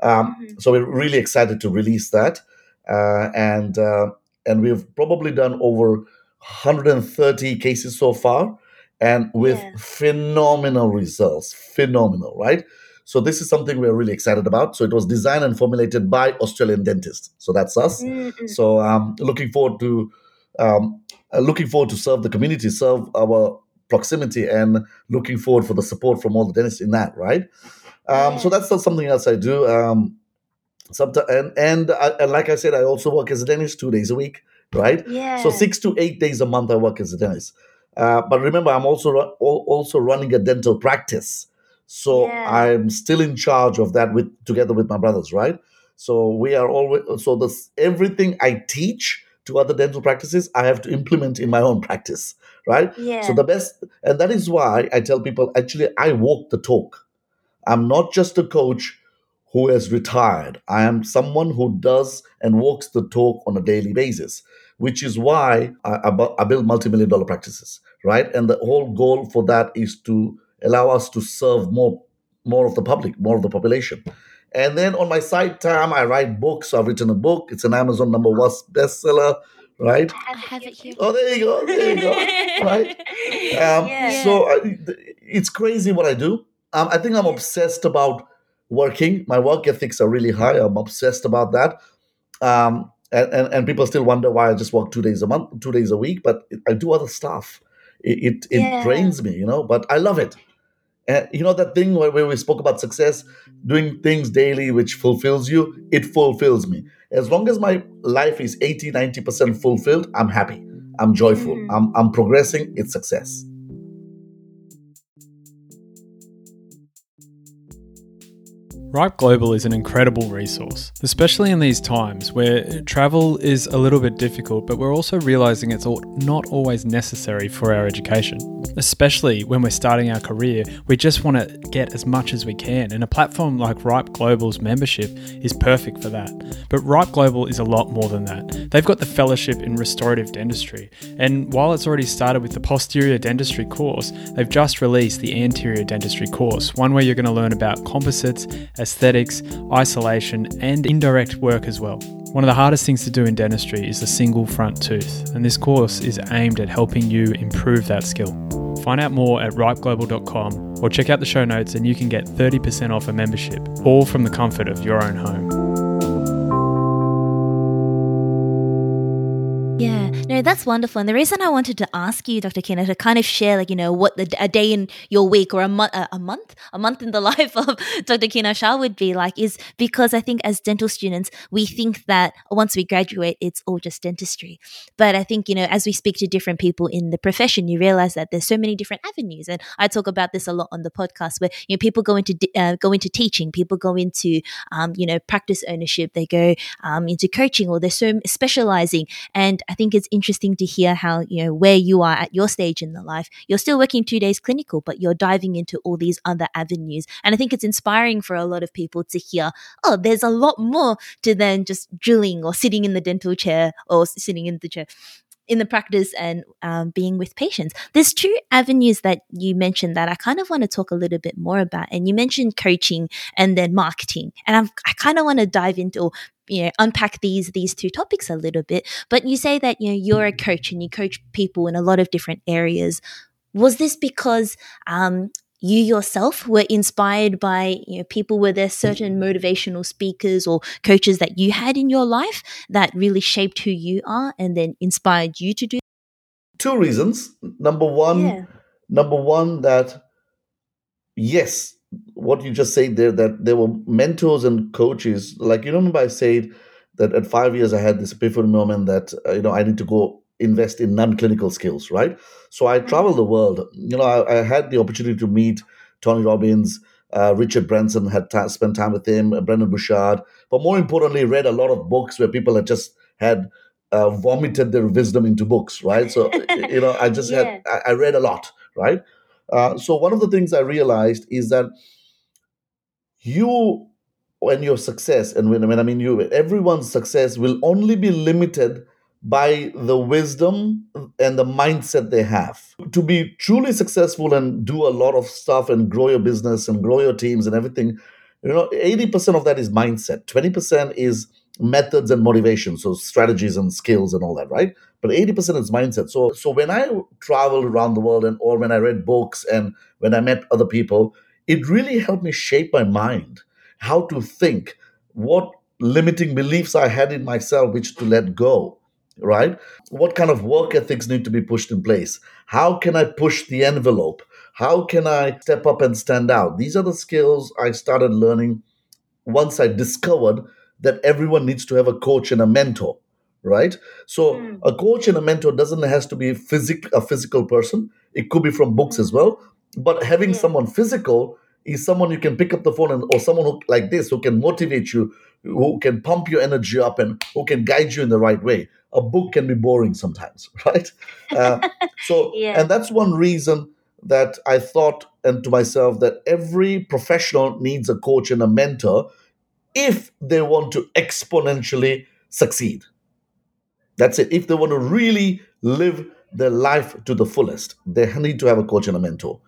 Um, Mhm. So we're really excited to release that, uh, and uh, and we've probably done over 130 cases so far, and with Yeah. phenomenal results. Phenomenal, right? So this is something we're really excited about. So it was designed and formulated by Australian dentists. So that's us. Mm-mm. So I'm looking forward to um, uh, looking forward to serve the community, serve our proximity, and looking forward for the support from all the dentists in that, right? Um, So that's not something else I do. Um, sometimes, and and, I, and like I said, I also work as a dentist two days a week, right? Yeah. So six to eight days a month I work as a dentist. Uh, but remember, I'm also ru- also running a dental practice, so Yeah. I'm still in charge of that with together with my brothers, right? So we are always so this everything I teach to other dental practices, I have to implement in my own practice, right? Yeah. So the best, and that is why I tell people actually I walk the talk. I'm not just a coach who has retired. I am someone who does and walks the talk on a daily basis, which is why I, I build multi-million dollar practices, right? And the whole goal for that is to allow us to serve more, more of the public, more of the population. And then on my side time, I write books. I've written a book. It's an Amazon number one bestseller, right? I have it here. Oh, there you go. There you go. (laughs) right? Um, Yeah. So th- it's crazy what I do. Um, I think I'm obsessed about working. My work ethics are really high. I'm obsessed about that. Um, and, and, and people still wonder why I just work two days a month, two days a week, but I do other stuff. It it, it Yeah. drains me, you know, but I love it. And you know that thing where, where we spoke about success, doing things daily which fulfills you, it fulfills me. As long as my life is 80, 90% fulfilled, I'm happy. I'm joyful. Mhm. I'm, I'm progressing. It's success. Ripe Global is an incredible resource, especially in these times where travel is a little bit difficult, but we're also realizing it's not always necessary for our education. Especially when we're starting our career, we just want to get as much as we can, and a platform like Ripe Global's membership is perfect for that. But Ripe Global is a lot more than that. They've got the fellowship in restorative dentistry, and while it's already started with the posterior dentistry course, they've just released the anterior dentistry course, one where you're going to learn about composites, aesthetics, isolation, and indirect work as well. One of the hardest things to do in dentistry is the single front tooth, and this course is aimed at helping you improve that skill. Find out more at ripeglobal.com or check out the show notes and you can get 30% off a membership, all from the comfort of your own home. No, that's wonderful. And the reason I wanted to ask you, Dr. Kinnar, to kind of share, like, you know, what the, a day in your week or a month, uh, a month, a month in the (laughs) life of Dr. Kinnar Shah would be like, is because I think as dental students, we think that once we graduate, it's all just dentistry. But I think, you know, as we speak to different people in the profession, you realize that there's so many different avenues. And I talk about this a lot on the podcast where, you know, people go into, uh, go into teaching, people go into, um, you know, practice ownership, they go um, into coaching or they're so specializing. And I think it's interesting to hear how, you know, where you are at your stage in the life, you're still working two days clinical, but you're diving into all these other avenues. And I think it's inspiring for a lot of people to hear, oh, there's a lot more to than just drilling or sitting in the dental chair or sitting in the chair in the practice and um, being with patients. There's two avenues that you mentioned that I kind of want to talk a little bit more about. And you mentioned coaching and then marketing. And I'm, I kind of want to dive into you know unpack these these two topics a little bit but you say that you know you're a coach and you coach people in a lot of different areas was this because um you yourself were inspired by you know people were there certain motivational speakers or coaches that you had in your life that really shaped who you are and then inspired you to do Two reasons. Number one, Yeah. number one, that yes, what you just said there, that there were mentors and coaches. Like you remember, I said that at five years I had this epiphany moment that uh, you know I need to go invest in non-clinical skills, right? So I traveled the world. You know, I, I had the opportunity to meet Tony Robbins, uh, Richard Branson, had ta spent time with him, uh, Brendon Burchard, but more importantly, read a lot of books where people had just had uh, vomited their wisdom into books, right? So (laughs) you know, I just had I, I read a lot, right? Uh, so one of the things I realized is that you, when your success, and when, when I mean you, everyone's success will only be limited by the wisdom and the mindset they have. To be truly successful and do a lot of stuff and grow your business and grow your teams and everything, you know, 80% of that is mindset. 20% is methods and motivation, so strategies and skills and all that, right? But 80% is mindset. So so when I traveled around the world and or when I read books and when I met other people, it really helped me shape my mind, how to think, what limiting beliefs I had in myself, which to let go right? What kind of work ethics need to be pushed in place? How can I push the envelope? How can I step up and stand out? These are the skills I started learning once I discovered that everyone needs to have a coach and a mentor, right? So Mm. a coach and a mentor doesn't has to be physic a physical person. It could be from books as well. But having Yeah. someone physical is someone you can pick up the phone and or someone who like this who can motivate you, who can pump your energy up and who can guide you in the right way. A book can be boring sometimes, (laughs) right? Uh, so (laughs) Yeah. and that's one reason that I thought and to myself that every professional needs a coach and a mentor if they want to exponentially succeed. That's it. If they want to really live their life to the fullest, they need to have a coach and a mentor.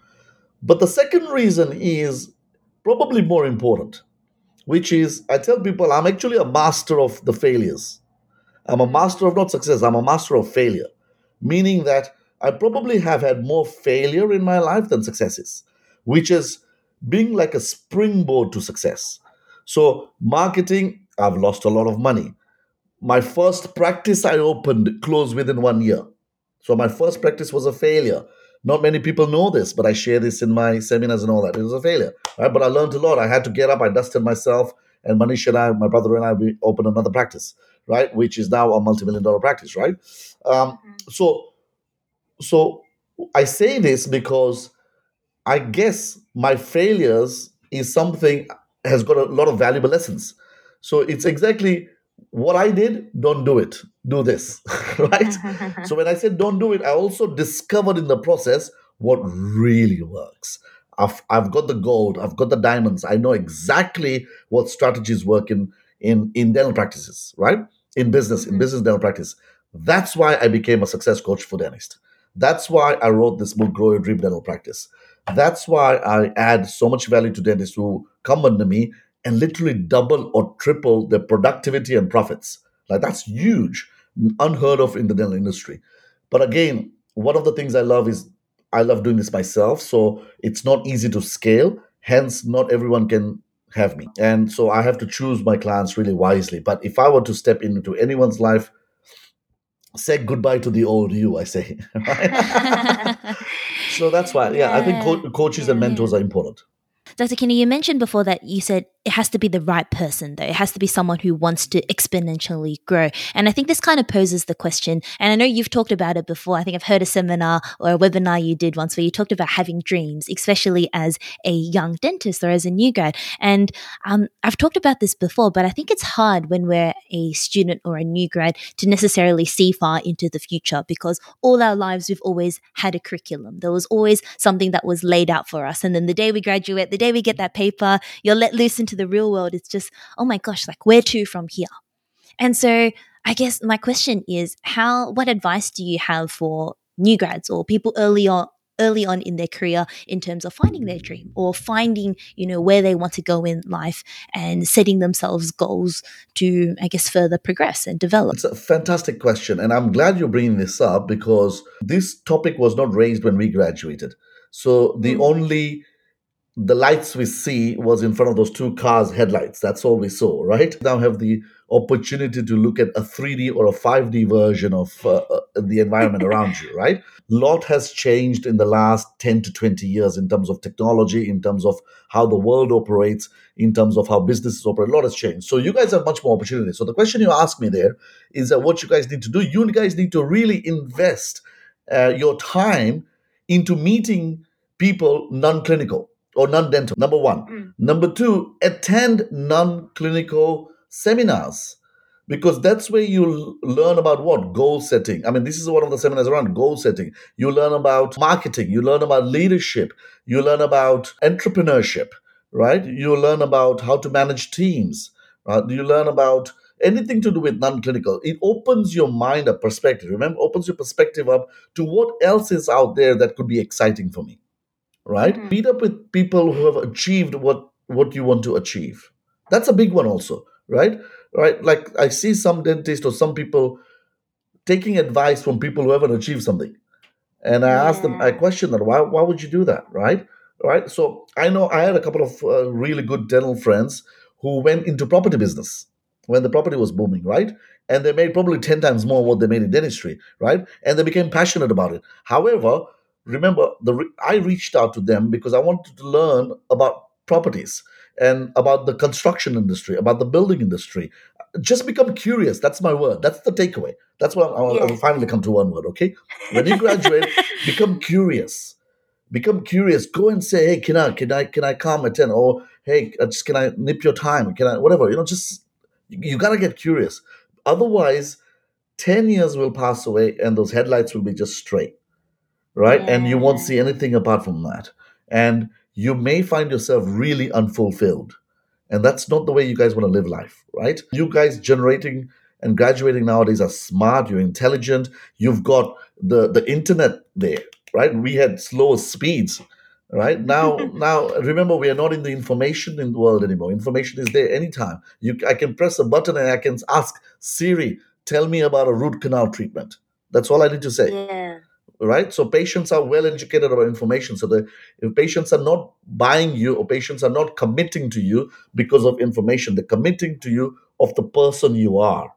But the second reason is probably more important, which is I tell people I'm actually a master of the failures. I'm a master of not success, I'm a master of failure, meaning that I probably have had more failure in my life than successes, which is being like a springboard to success. So, marketing, I've lost a lot of money. My first practice I opened closed within one year. So, my first practice was a failure. Not many people know this, but I share this in my seminars and all that. It was a failure, right? But I learned a lot. I had to get up, I dusted myself, and Manish and I, my brother and I, we opened another practice, right? Which is now a multi-million dollar practice, right? Um, so, so I say this because I guess my failures is something has got a lot of valuable lessons. So it's exactly what I did. Don't do it. Do this, (laughs) right? (laughs) so when I said don't do it, I also discovered in the process what really works. I've, I've got the gold, I've got the diamonds. I know exactly what strategies work in in in dental practices, right? In business, in Mhm. business dental practice. That's why I became a success coach for dentists. That's why I wrote this book, Grow Your Dream Dental Practice. That's why I add so much value to dentists who come under me and literally double or triple their productivity and profits. Like that's huge, unheard of in the dental industry. But again, one of the things I love is I love doing this myself. So it's not easy to scale. Hence, not everyone can have me. And so I have to choose my clients really wisely. But if I were to step into anyone's life, say goodbye to the old you, I say. (laughs) (laughs) so that's why, yeah, I think co- coaches and mentors are important. Dr. Kinnar, you mentioned before that you said it has to be the right person, though. It has to be someone who wants to exponentially grow. And I think this kind of poses the question. And I know you've talked about it before. I think I've heard a seminar or a webinar you did once where you talked about having dreams, especially as a young dentist or as a new grad. And um, I've talked about this before, but I think it's hard when we're a student or a new grad to necessarily see far into the future because all our lives we've always had a curriculum. There was always something that was laid out for us. And then the day we graduate, the day we get that paper, you're let loose into the real world. It's just, oh my gosh, like where to from here? And so I guess my question is how what advice do you have for new grads or people early on early on in their career in terms of finding their dream or finding, you know, where they want to go in life and setting themselves goals to, I guess, further progress and develop? It's a fantastic question. And I'm glad you're bringing this up because this topic was not raised when we graduated. So the Mm. only the lights we see was in front of those two cars headlights. That's all we saw right? Now have the opportunity to look at a 3d or a 5d version of uh, uh, the environment (laughs) around you right? Lot has changed in the last 10 to 20 years in terms of technology in terms of how the world operates in terms of how businesses operate. A lot has changed. So you guys have much more opportunity. So the question you ask me there is that what you guys need to do you guys need to really invest uh, your time into meeting people non-clinical or non-dental. Number one. Mm. number two attend non-clinical seminars because that's where you learn about what? Goal setting. I mean this is one of the seminars around goal setting. You learn about marketing. You learn about leadership. You learn about entrepreneurship right? You learn about how to manage teams right? you learn about anything to do with non-clinical. It opens your mind up perspective. Remember opens your perspective up to what else is out there that could be exciting for me right? Mhm. meet up with people who have achieved what what you want to achieve. That's a big one also right? Right like i see some dentists or some people taking advice from people who haven't achieved something. And i ask them i question them why, why would you do that? Right? Right? So i know i had a couple of uh, really good dental friends who went into property business when the property was booming right? And they made probably 10 times more what they made in dentistry, right? And they became passionate about it. However, remember, the re- I reached out to them because I wanted to learn about properties and about the construction industry, about the building industry. Just become curious. That's my word. That's the takeaway. That's what I, I will finally come to one word, okay? When you graduate, (laughs) become curious. Become curious. Go and say, hey, can I, can I, can I come attend? Or hey, uh, just can I nip your time? Can I, whatever? You know, just you, you gotta get curious. Otherwise, 10 years will pass away and those headlights will be just straight, right? And you won't mm. see anything apart from that. And you may find yourself really unfulfilled. And that's not the way you guys want to live life, right? You guys generating and graduating nowadays are smart, you're intelligent, you've got the, the internet there, right? We had slower speeds, right? Now, (laughs) now remember, we are not in the information in the world anymore. Information is there anytime. You, I can press a button and I can ask Siri, tell me about a root canal treatment. That's all I need to say Yeah. Right? So patients are well educated about information. So the if patients are not buying you or patients are not committing to you because of information. They're committing to you of the person you are,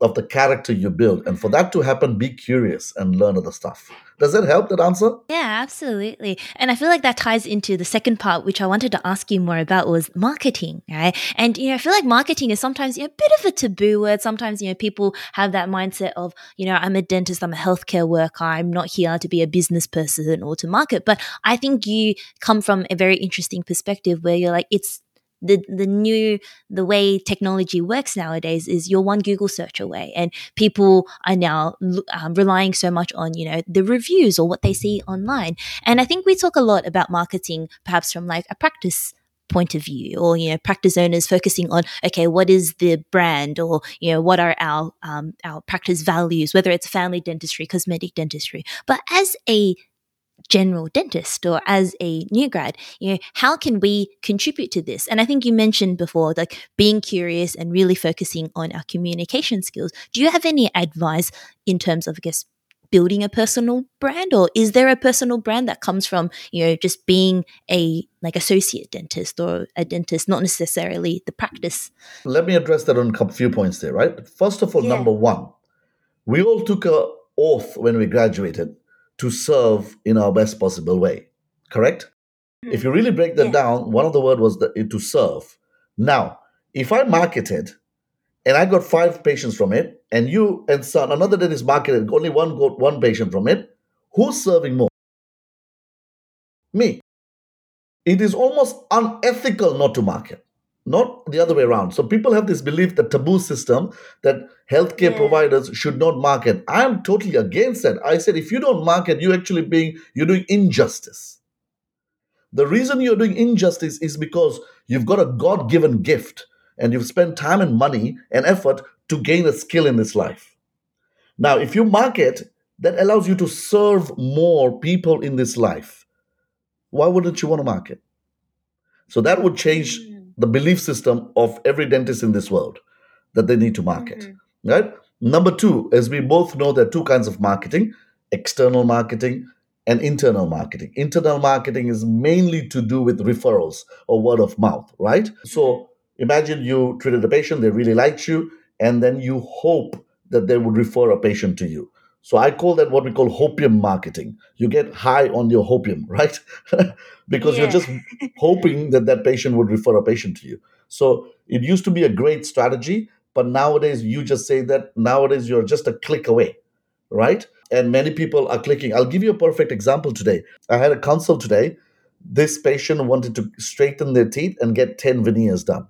of the character you build. And for that to happen, be curious and learn other stuff. Does that help that answer? Yeah, absolutely. And I feel like that ties into the second part, which I wanted to ask you more about was marketing, right? And, you know, I feel like marketing is sometimes you know, a bit of a taboo word. Sometimes, you know, people have that mindset of, you know, I'm a dentist, I'm a healthcare worker, I'm not here to be a business person or to market. But I think you come from a very interesting perspective where you're like, it's the the new the way technology works nowadays is you're one Google search away, and people are now um, relying so much on you know the reviews or what they see online. And I think we talk a lot about marketing, perhaps from like a practice point of view or you know practice owners focusing on okay what is the brand or you know what are our um, our practice values whether it's family dentistry cosmetic dentistry but as a general dentist or as a new grad you know how can we contribute to this and i think you mentioned before like being curious and really focusing on our communication skills do you have any advice in terms of i guess building a personal brand or is there a personal brand that comes from you know just being a like associate dentist or a dentist not necessarily the practice Let me address that on a few points there, right? First of all, Yeah. number one, we all took a oath when we graduated to serve in our best possible way. Correct? If you really break that Yeah. down, one of the word was the, eh, to serve. Now, if I marketed and I got five patients from it, and you and son, another dentist marketed, only one got one patient from it, who's serving more? Me. It is almost unethical not to market, not the other way around. So people have this belief, the taboo system, that healthcare Yeah. providers should not market. I am totally against that. I said if you don't market, you actually being you're doing injustice. The reason you're doing injustice is because you've got a God given gift and you've spent time and money and effort to gain a skill in this life. Now, if you market, that allows you to serve more people in this life. Why wouldn't you want to market? So that would change hmm. The belief system of every dentist in this world that they need to market. Mm-hmm. Right? Number two, as we both know, there are two kinds of marketing external marketing and internal marketing. Internal marketing is mainly to do with referrals or word of mouth, right? So mm-hmm. imagine you treated a patient, they really liked you, and then you hope that they would refer a patient to you. So I call that what we call hopium marketing. You get high on your hopium, (laughs) right? because you're just hoping that that patient would refer a patient to you. So it used to be a great strategy, but nowadays you just say that nowadays you're just a click away, right? And many people are clicking. I'll give you a perfect example today. I had a consult today. This patient wanted to straighten their teeth and get 10 veneers done,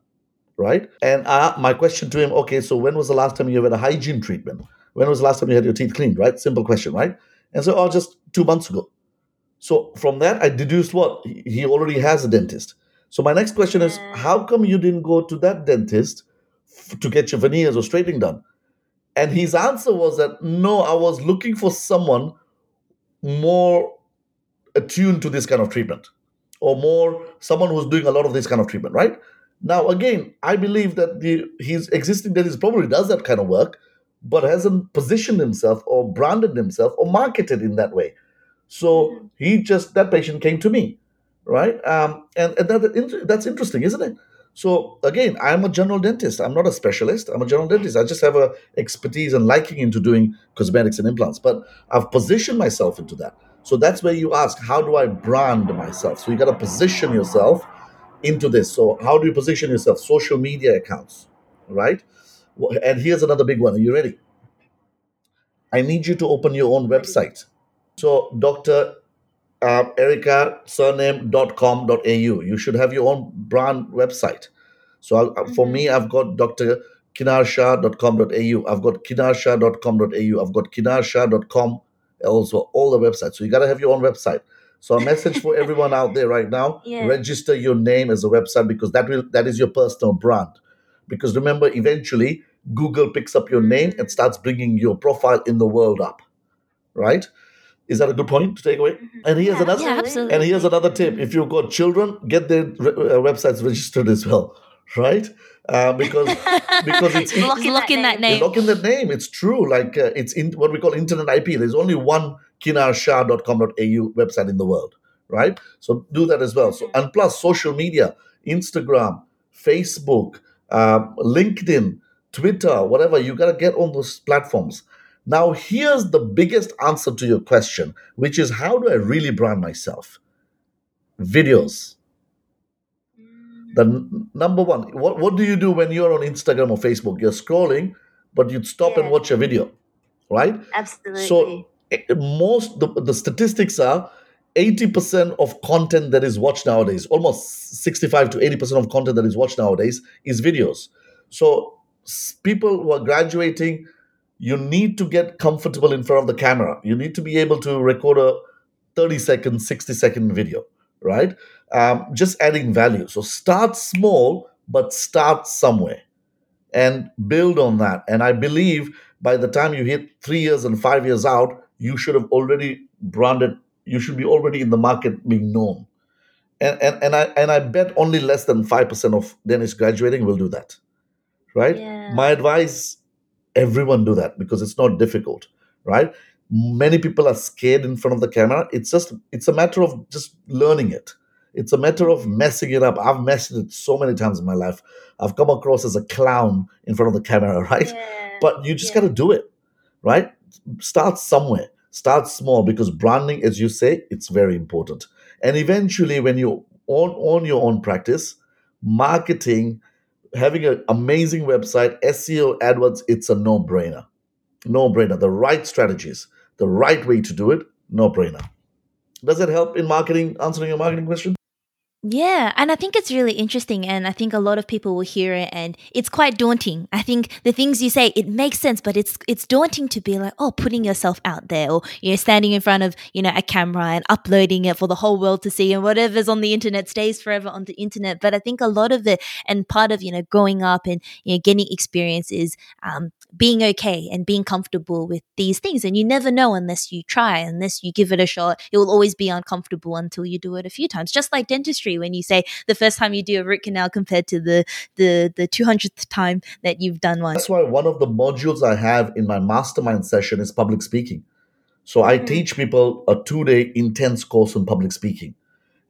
right? And uh, my question to him, okay, so when was the last time you had a hygiene treatment? When was the last time you had your teeth cleaned, right? Simple question, right? And so, oh, just two months ago. So from that, I deduced what? He already has a dentist. So my next question is, mm. how come you didn't go to that dentist f- to get your veneers or straightening done? And his answer was that no, I was looking for someone more attuned to this kind of treatment or more someone who's doing a lot of this kind of treatment, right? Now, again, I believe that the his existing dentist probably does that kind of work, but hasn't positioned himself or branded himself or marketed in that way. So he just that patient came to me, right? Um, and and that, that's interesting, isn't it? So again, I'm a general dentist. I'm not a specialist. I'm a general dentist. I just have a expertise and liking into doing cosmetics and implants. But I've positioned myself into that. So that's where you ask, how do I brand myself? So you got to position yourself into this. So how do you position yourself? Social media accounts, right? And here's another big one. Are you ready? I need you to open your own website. So Dr. Uh, Erica surname.com.au. You should have your own brand website. So I, for me, I've got Dr. kinnarshah.com.au. I've got kinnarshah.com.au. I've got kinnarshah.com also all the websites. So you got to have your own website. So a message for everyone out there right now: (laughs) Yeah. register your name as a website because that will that is your personal brand. Because remember, eventually Google picks up your name and starts bringing your profile in the world up. Right? Is that a good point to take away? And here's another Yeah, absolutely. and here's another tip: if you've got children, get their re- uh, websites registered as well, (laughs) right? Uh, because (laughs) because it's Lock, lock in that they name. lock in the name. It's true. Like uh, it's in what we call internet IP. There's only one kinnarshah.com.au website in the world, right? So do that as well. So and plus social media, Instagram, Facebook, um, LinkedIn, Twitter, whatever. You got to get on those platforms. Now here's the biggest answer to your question, which is how do I really brand myself? Videos. The n- number one, what, what do you do when you're on Instagram or Facebook? You're scrolling, but you'd stop and watch a video, right? Absolutely. So eh, most the, the statistics are 80% of content that is watched nowadays, almost 65 to 80% of content that is watched nowadays is videos. So people who are graduating, you need to get comfortable in front of the camera. You need to be able to record a 30 second, 60 second video, right? Um, just adding value. So start small, but start somewhere and build on that. And I believe by the time you hit three years and five years out, you should have already branded, you should be already in the market being known. And, and, and I and I bet only less than five percent of dentists graduating will do that. Right? Yeah. My advice, everyone do that because it's not difficult, right? Many people are scared in front of the camera. It's just it's a matter of just learning it. It's a matter of messing it up. I've messed it so many times in my life. I've come across as a clown in front of the camera, (laughs) right? Yeah. But you just Yeah. got to do it, right? Start somewhere. Start small because branding, as you say, it's very important. And eventually, when you own, own your own practice, marketing, having an amazing website, SEO, AdWords, it's a no brainer. No brainer. The right strategies, the right way to do it, no brainer. Does it help in marketing, answering your marketing question? Yeah, and I think it's really interesting, and I think a lot of people will hear it, and it's quite daunting. I think the things you say it makes sense, but it's it's daunting to be like, oh, putting yourself out there, or you know, standing in front of you know a camera and uploading it for the whole world to see, and whatever's on the internet stays forever on the internet. But I think a lot of it, and part of you know growing up and you know getting experience is um, being okay and being comfortable with these things, and you never know unless you try, unless you give it a shot. It will always be uncomfortable until you do it a few times, just like dentistry when you say the first time you do a root canal compared to the the the 200th time that you've done one That's why one of the modules I have in my mastermind session is public speaking. So I Mhm. teach people a two day intense course on public speaking.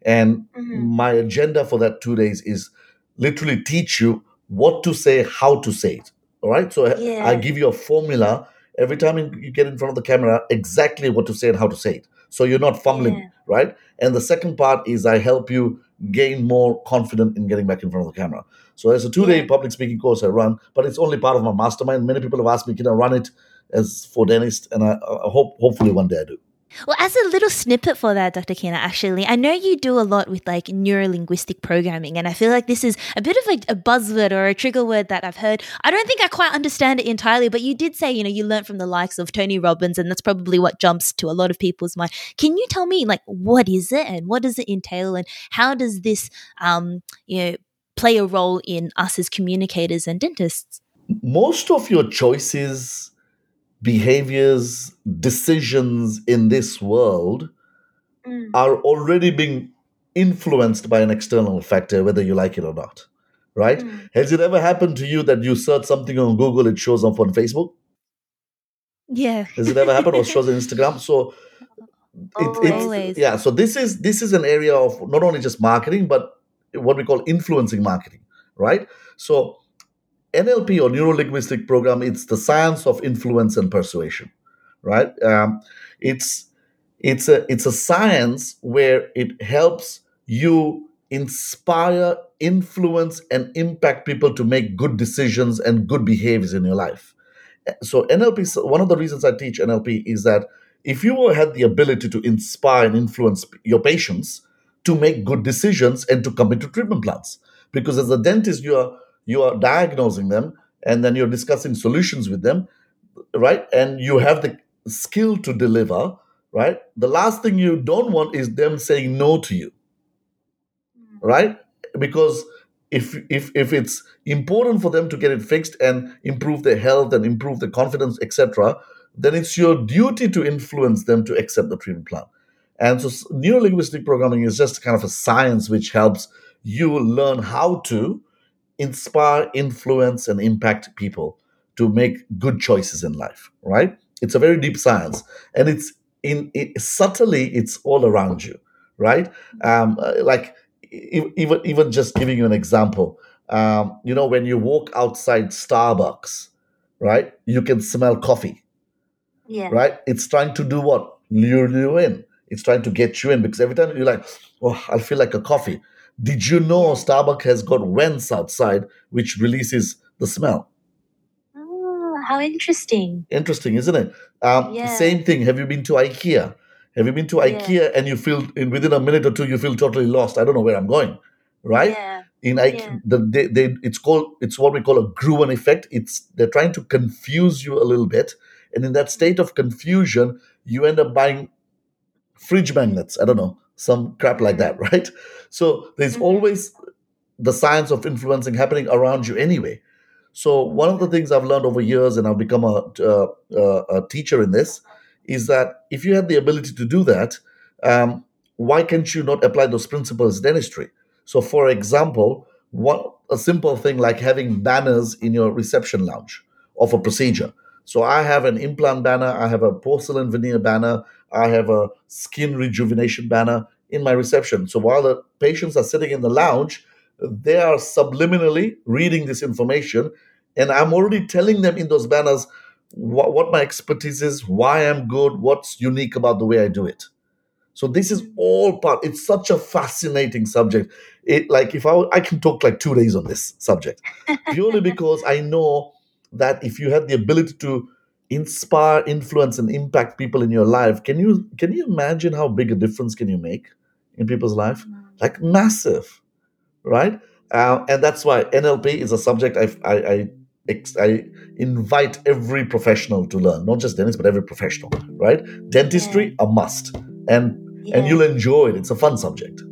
And Mhm. my agenda for that two days is literally teach you what to say, how to say it. All right. So I- Yeah. I give you a formula every time you you get in front of the camera, exactly what to say and how to say it. So you're not fumbling, Yeah. right? And the second part is I help you gain more confident in getting back in front of the camera. So there's a two day public speaking course I run, but it's only part of my mastermind. Many people have asked me, can I run it as for dentist? And I, I hope, hopefully one day I do. Well, as a little snippet for that, Dr. Kinnar, actually, I know you do a lot with like neuro-linguistic programming, and I feel like this is a bit of a, a buzzword or a trigger word that I've heard. I don't think I quite understand it entirely, but you did say, you know, you learned from the likes of Tony Robbins, and that's probably what jumps to a lot of people's mind. Can you tell me, like, what is it and what does it entail, and how does this, um, you know, play a role in us as communicators and dentists? most of your choices, behaviors, decisions in this world are already being influenced by an external factor, whether you like it or not. Right? Mm. Has it ever happened to you that you search something on Google, it shows up on Facebook? Yeah. Has it ever happened or shows on (laughs) Instagram? So it, it's Always. yeah. So this is this is an area of not only just marketing, but what we call influencing marketing. right? So NLP or neuro linguistic program, it's the science of influence and persuasion, right? Um, it's it's a it's a science where it helps you inspire, influence, and impact people to make good decisions and good behaviors in your life. So NLP, one of the reasons I teach NLP is that if you had the ability to inspire and influence your patients to make good decisions and to commit to treatment plans, because as a dentist you are you are diagnosing them and then you're discussing solutions with them, right? And you have the skill to deliver, right? The last thing you don't want is them saying no to you, mm. right? Because if if if it's important for them to get it fixed and improve their health and improve their confidence, etc., then it's your duty to influence them to accept the treatment plan. And so neurolinguistic programming is just kind of a science which helps you learn how to inspire, influence, and impact people to make good choices in life, right? It's a very deep science. And it's in it, subtly, it's all around you, right? Um, like even even just giving you an example, um, you know, when you walk outside Starbucks, right, you can smell coffee yeah. Right? It's trying to do what? Lure you in. It's trying to get you in because every time you're like, oh, I feel like a coffee. Did you know Starbucks has got vents outside which releases the smell? Oh, how interesting. Interesting, isn't it? Um, Yeah. Same thing. Have you been to IKEA? Have you been to Yeah. IKEA and you feel in within a minute or two you feel totally lost? I don't know where I'm going, right? Yeah. in IKEA, Yeah. the, they, they, it's called it's what we call a Gruen effect. It's they're trying to confuse you a little bit, and in that state of confusion, you end up buying fridge magnets. I don't know some crap like that, (laughs) right? So there's Mhm. always the science of influencing happening around you anyway. So one of the things I've learned over years, and I've become a, uh, uh, a teacher in this, is that if you had the ability to do that, um, why can't you not apply those principles in dentistry? So, for example, what a simple thing like having banners in your reception lounge of a procedure. So, I have an implant banner, I have a porcelain veneer banner, I have a skin rejuvenation banner in my reception. So, while the patients are sitting in the lounge, they are subliminally reading this information, and I'm already telling them in those banners what, what my expertise is, why I'm good, what's unique about the way I do it. So this is all part. It's such a fascinating subject. It like if I I can talk like two days on this subject, (laughs) purely because I know that if you had the ability to inspire, influence, and impact people in your life, can you can you imagine how big a difference can you make in people's life? Like massive, right? Uh, and that's why NLP is a subject I I, I I invite every professional to learn, not just dentists, but every professional, right? Dentistry, a must. And and you'll enjoy it. It's a fun subject.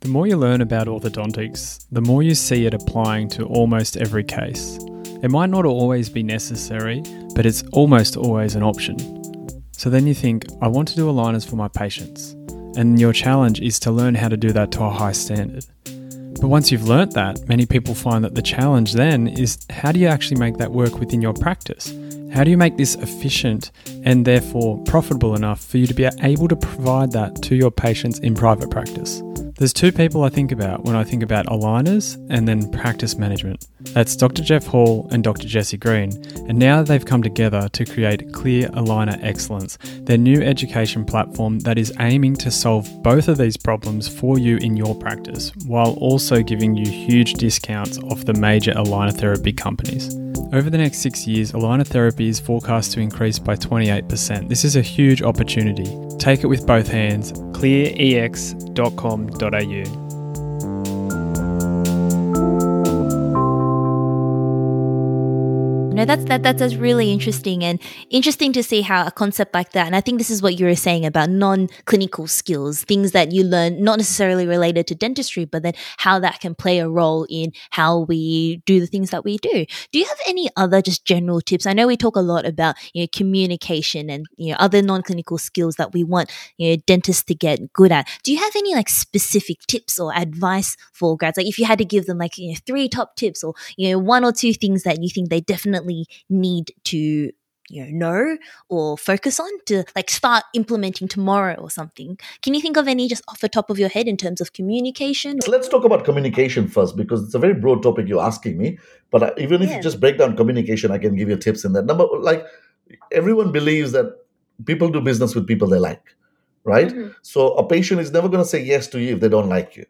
The more you learn about orthodontics, the more you see it applying to almost every case. It might not always be necessary, but it's almost always an option. So then you think, I want to do aligners for my patients. And your challenge is to learn how to do that to a high standard. But once you've learnt that, many people find that the challenge then is how do you actually make that work within your practice? How do you make this efficient and therefore profitable enough for you to be able to provide that to your patients in private practice? There's two people I think about when I think about aligners and then practice management. That's Dr. Jeff Hall and Dr. Jesse Green, and now they've come together to create Clear Aligner Excellence, their new education platform that is aiming to solve both of these problems for you in your practice, while also giving you huge discounts off the major aligner therapy companies. Over the next six years, aligner therapy is forecast to increase by 28%. This is a huge opportunity. Take it with both hands. clearex.com.au. Braille. That's that, that that's really interesting and interesting to see how a concept like that. And I think this is what you were saying about non-clinical skills, things that you learn not necessarily related to dentistry, but then how that can play a role in how we do the things that we do. Do you have any other just general tips? I know we talk a lot about you know communication and you know other non-clinical skills that we want you know dentists to get good at. Do you have any like specific tips or advice for grads? Like if you had to give them like you know three top tips or you know one or two things that you think they definitely need to you know know or focus on to like start implementing tomorrow or something can you think of any just off the top of your head in terms of communication So let's talk about communication first because it's a very broad topic you're asking me. But even if Yeah. you just break down communication, I can give you tips in that. Number like everyone believes that people do business with people they like, right? Mhm. So a patient is never going to say yes to you if they don't like you.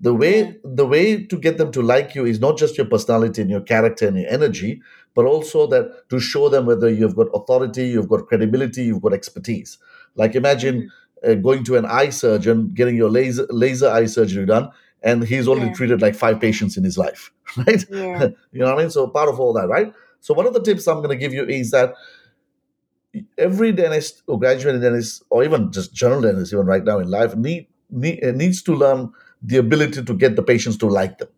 The way Yeah. the way to get them to like you is not just your personality and your character and your energy, but also that to show them whether you've got authority, you've got credibility, you've got expertise. Like imagine uh, going to an eye surgeon, getting your laser laser eye surgery done, and he's only Yeah. treated like five patients in his life, (laughs) right? yeah (laughs) you know what I mean? So part of all that, right? So one of the tips I'm going to give you is that every dentist or graduate dentist or even just general dentist, even right now in life, need, need uh, needs to learn the ability to get the patients to like them.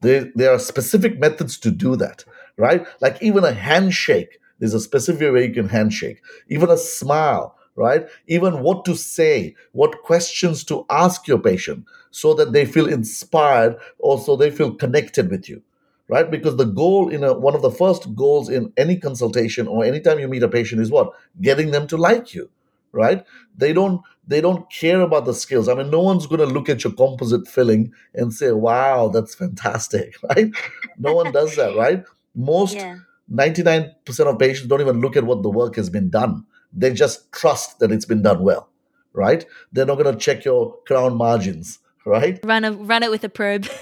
There, there are specific methods to do that, right? Like even a handshake, there's a specific way you can handshake. Even a smile, right? Even what to say, what questions to ask your patient so that they feel inspired or so they feel connected with you right because the goal in a, one of the first goals in any consultation or anytime you meet a patient is what getting them to like you right they don't they don't care about the skills i mean no one's going to look at your composite filling and say wow that's fantastic (laughs) right no one does that right most yeah. 99% of patients don't even look at what the work has been done. They just trust that it's been done well right? They're not going to check your crown margins right? Run a run it with a probe. (laughs)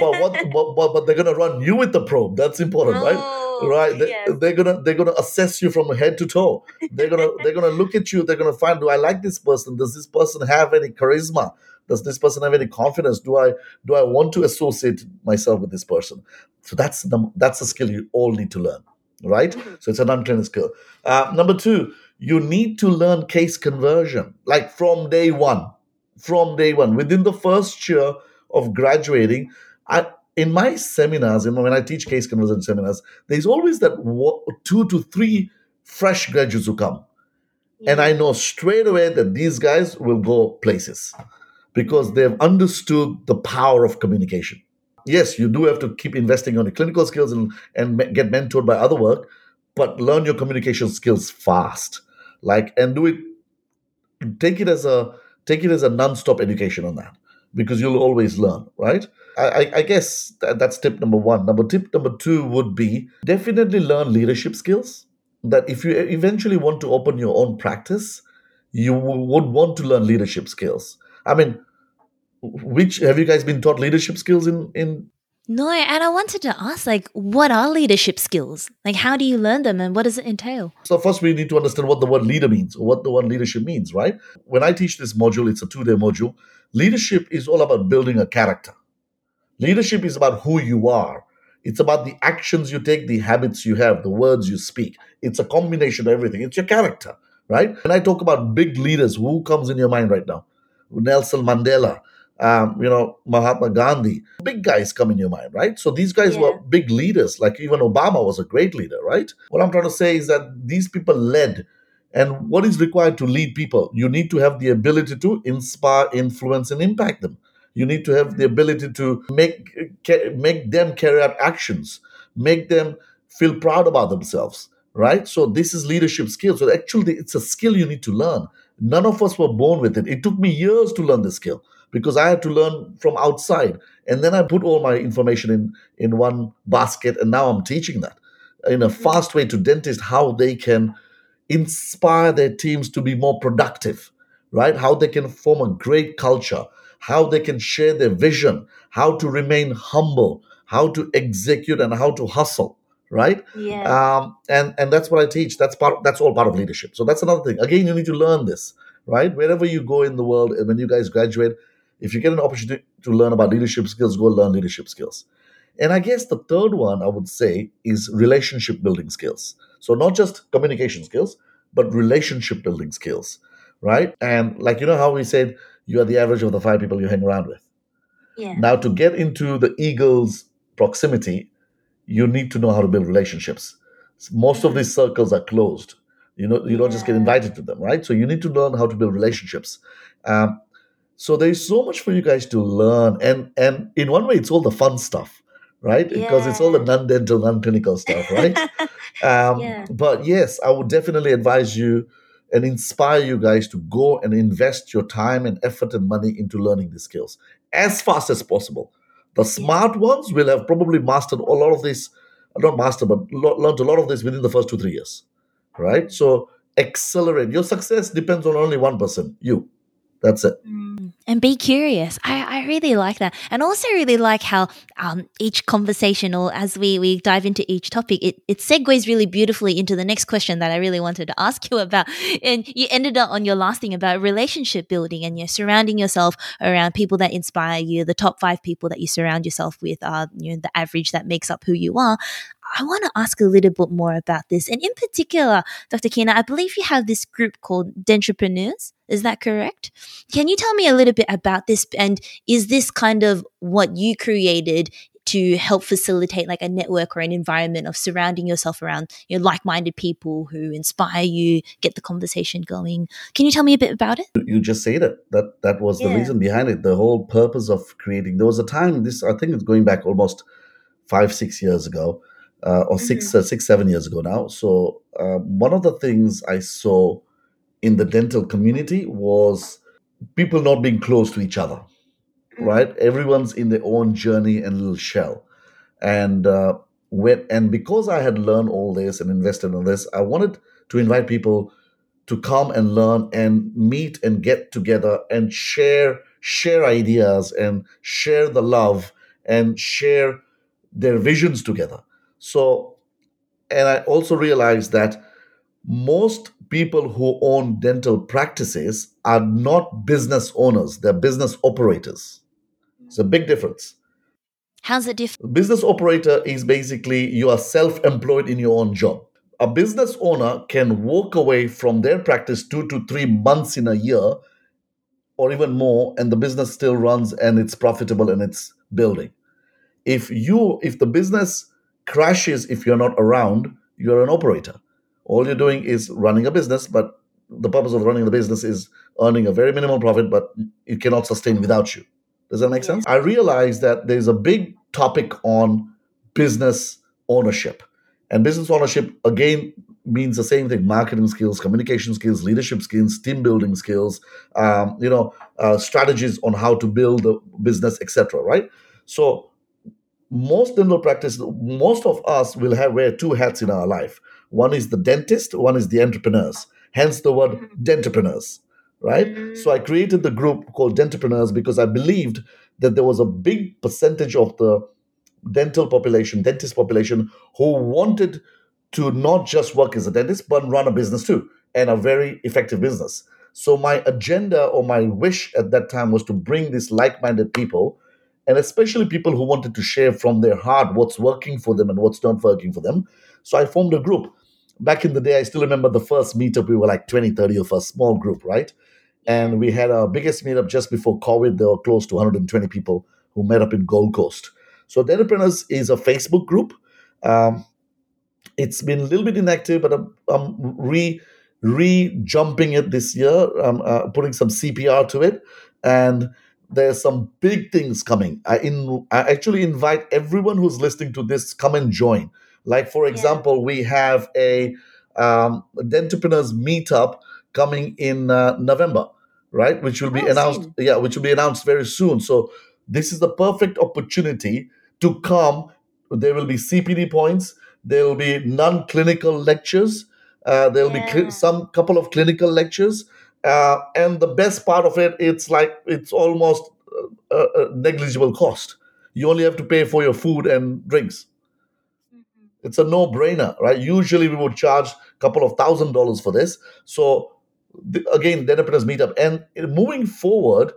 But what but, but, but they're going to run you with the probe. That's important right? Oh, right? They, yes. they're gonna they're gonna assess you from head to toe. They're gonna they're gonna look at you. They're gonna find do i like this person? Does this person have any charisma does this person have any confidence? Do i do i want to associate myself with this person? So that's the that's a skill you all need to learn right? Mhm. so it's an untrained skill. Uh, number two you need to learn case conversion like from day one from day one. Within the first year of graduating i in my seminars when i teach case conversion seminars there's always that two to three fresh graduates who come. And i know straight away that these guys will go places because they've understood the power of communication. Yes you do have to keep investing on your clinical skills and, and get mentored by other work but learn your communication skills fast. Like and do it take it as a take it as a non-stop education on that because you'll always learn right? I, I, guess that, that's tip number one. Number tip number two would be definitely learn leadership skills that if you eventually want to open your own practice you would want to learn leadership skills i mean which have you guys been taught leadership skills in in no and i wanted to ask like what are leadership skills like how do you learn them and what does it entail So first we need to understand what the word leader means or what the word leadership means, right? When I teach this module, it's a two-day module. Leadership is all about building a character. Leadership is about who you are. It's about the actions you take, the habits you have, the words you speak. It's a combination of everything. It's your character, right? When I talk about big leaders, who comes in your mind right now? Nelson Mandela, um, you know, Mahatma Gandhi. Big guys come in your mind, right? So these guys were big leaders. Like even Obama was a great leader, right? What I'm trying to say is that these people led. And what is required to lead people? You need to have the ability to inspire, influence, and impact them. You need to have the ability to make make them carry out actions, make them feel proud about themselves, right? So this is leadership skill. So actually, it's a skill you need to learn. None of us were born with it. It took me years to learn this skill because I had to learn from outside, and then I put all my information in in one basket, and now I'm teaching that in a fast way to dentists how they can inspire their teams to be more productive, right? How they can form a great culture, how they can share their vision, how to remain humble, how to execute, and how to hustle, right? yeah Um, and and that's what I teach. That's part. That's all part of leadership. So that's another thing. Again, you need to learn this, right? Wherever you go in the world, and when you guys graduate, if you get an opportunity to learn about leadership skills, go learn leadership skills. And I guess the third one I would say is relationship building skills. So not just communication skills, but relationship building skills, right? And like you know how we said you are the average of the five people you hang around with. yeah Now, to get into the eagle's proximity, you need to know how to build relationships. Most of these circles are closed. You know, you don't just get invited to them, right? So you need to learn how to build relationships. Um, so there's so much for you guys to learn, and and in one way, it's all the fun stuff, right? Because it's all the non-dental, non-clinical stuff, right? (laughs) Um, Yeah. But yes, I would definitely advise you and inspire you guys to go and invest your time and effort and money into learning these skills as fast as possible. The smart ones will have probably mastered a lot of this, not mastered, but learned a lot of this within the first two, three years, right? So accelerate. Your success depends on only one person, you. That's it. and be curious. I, I really like that. And also really like how um, each conversation or as we, we dive into each topic, it, it segues really beautifully into the next question that I really wanted to ask you about. And you ended up on your last thing about relationship building and you're surrounding yourself around people that inspire you. The top five people that you surround yourself with are you know, the average that makes up who you are. I want to ask a little bit more about this. And in particular, Dr. Kinnar, I believe you have this group called Dentapreneurs. Is that correct? Can you tell me a little bit about this? And is this kind of what you created to help facilitate like a network or an environment of surrounding yourself around you know, like-minded people who inspire you, get the conversation going? Can you tell me a bit about it? You just said it. That that was the reason behind it. The whole purpose of creating. There was a time. This I think it's going back almost five, six years ago, uh, or six, uh, six, seven years ago now. So uh, one of the things I saw in the dental community was people not being close to each other. Right? Everyone's in their own journey and little shell, and uh, when and because I had learned all this and invested in this, I wanted to invite people to come and learn and meet and get together and share share ideas and share the love and share their visions together so and i also realized that most people who own dental practices are not business owners they're business operators. It's a big difference. How's it different? business operator is basically you are self-employed in your own job. A business owner can walk away from their practice two to three months in a year or even more and the business still runs and it's profitable and it's building. If you if the business crashes if you're not around you're an operator all you're doing is running a business but the purpose of running the business is earning a very minimal profit but it cannot sustain without you. Does that make sense? I realize that there's a big topic on business ownership. And business ownership again means the same thing. Marketing skills communication skills leadership skills team building skills um, you know uh, strategies on how to build a business etc right? So most dental practice most of us will have wear two hats in our life one is the dentist one is the entrepreneurs. Hence the word mm-hmm. dentapreneurs right? So i mm. created the group called dentapreneurs because i believed that there was a big percentage of the dental population dentist population who wanted to not just work as a dentist but run a business too and a very effective business. So my agenda or my wish at that time was to bring these like-minded people and especially people who wanted to share from their heart what's working for them and what's not working for them. So I formed a group. Back in the day, I still remember the first meetup, we were like 20, 30 of us, small group, right? And we had our biggest meetup just before COVID. There were close to 120 people who met up in Gold Coast. So Dentapreneurs is a Facebook group. Um, it's been a little bit inactive, but I'm, I'm re re jumping it this year. I'm uh, putting some CPR to it, and there's some big things coming. I in I actually invite everyone who's listening to this come and join. Like for example, we have a um, Dentapreneurs meetup coming in uh, November, right? Which will be Oh, announced. soon. Yeah, which will be announced very soon. So this is the perfect opportunity to come. There will be CPD points. There will be non-clinical lectures. Uh, there will be cl- some couple of clinical lectures. Uh, and the best part of it, it's like it's almost a, a negligible cost. You only have to pay for your food and drinks. It's a no-brainer, right? Usually we would charge a couple of thousand dollars for this. So the, again, Dentapreneurs Meetup. And moving forward,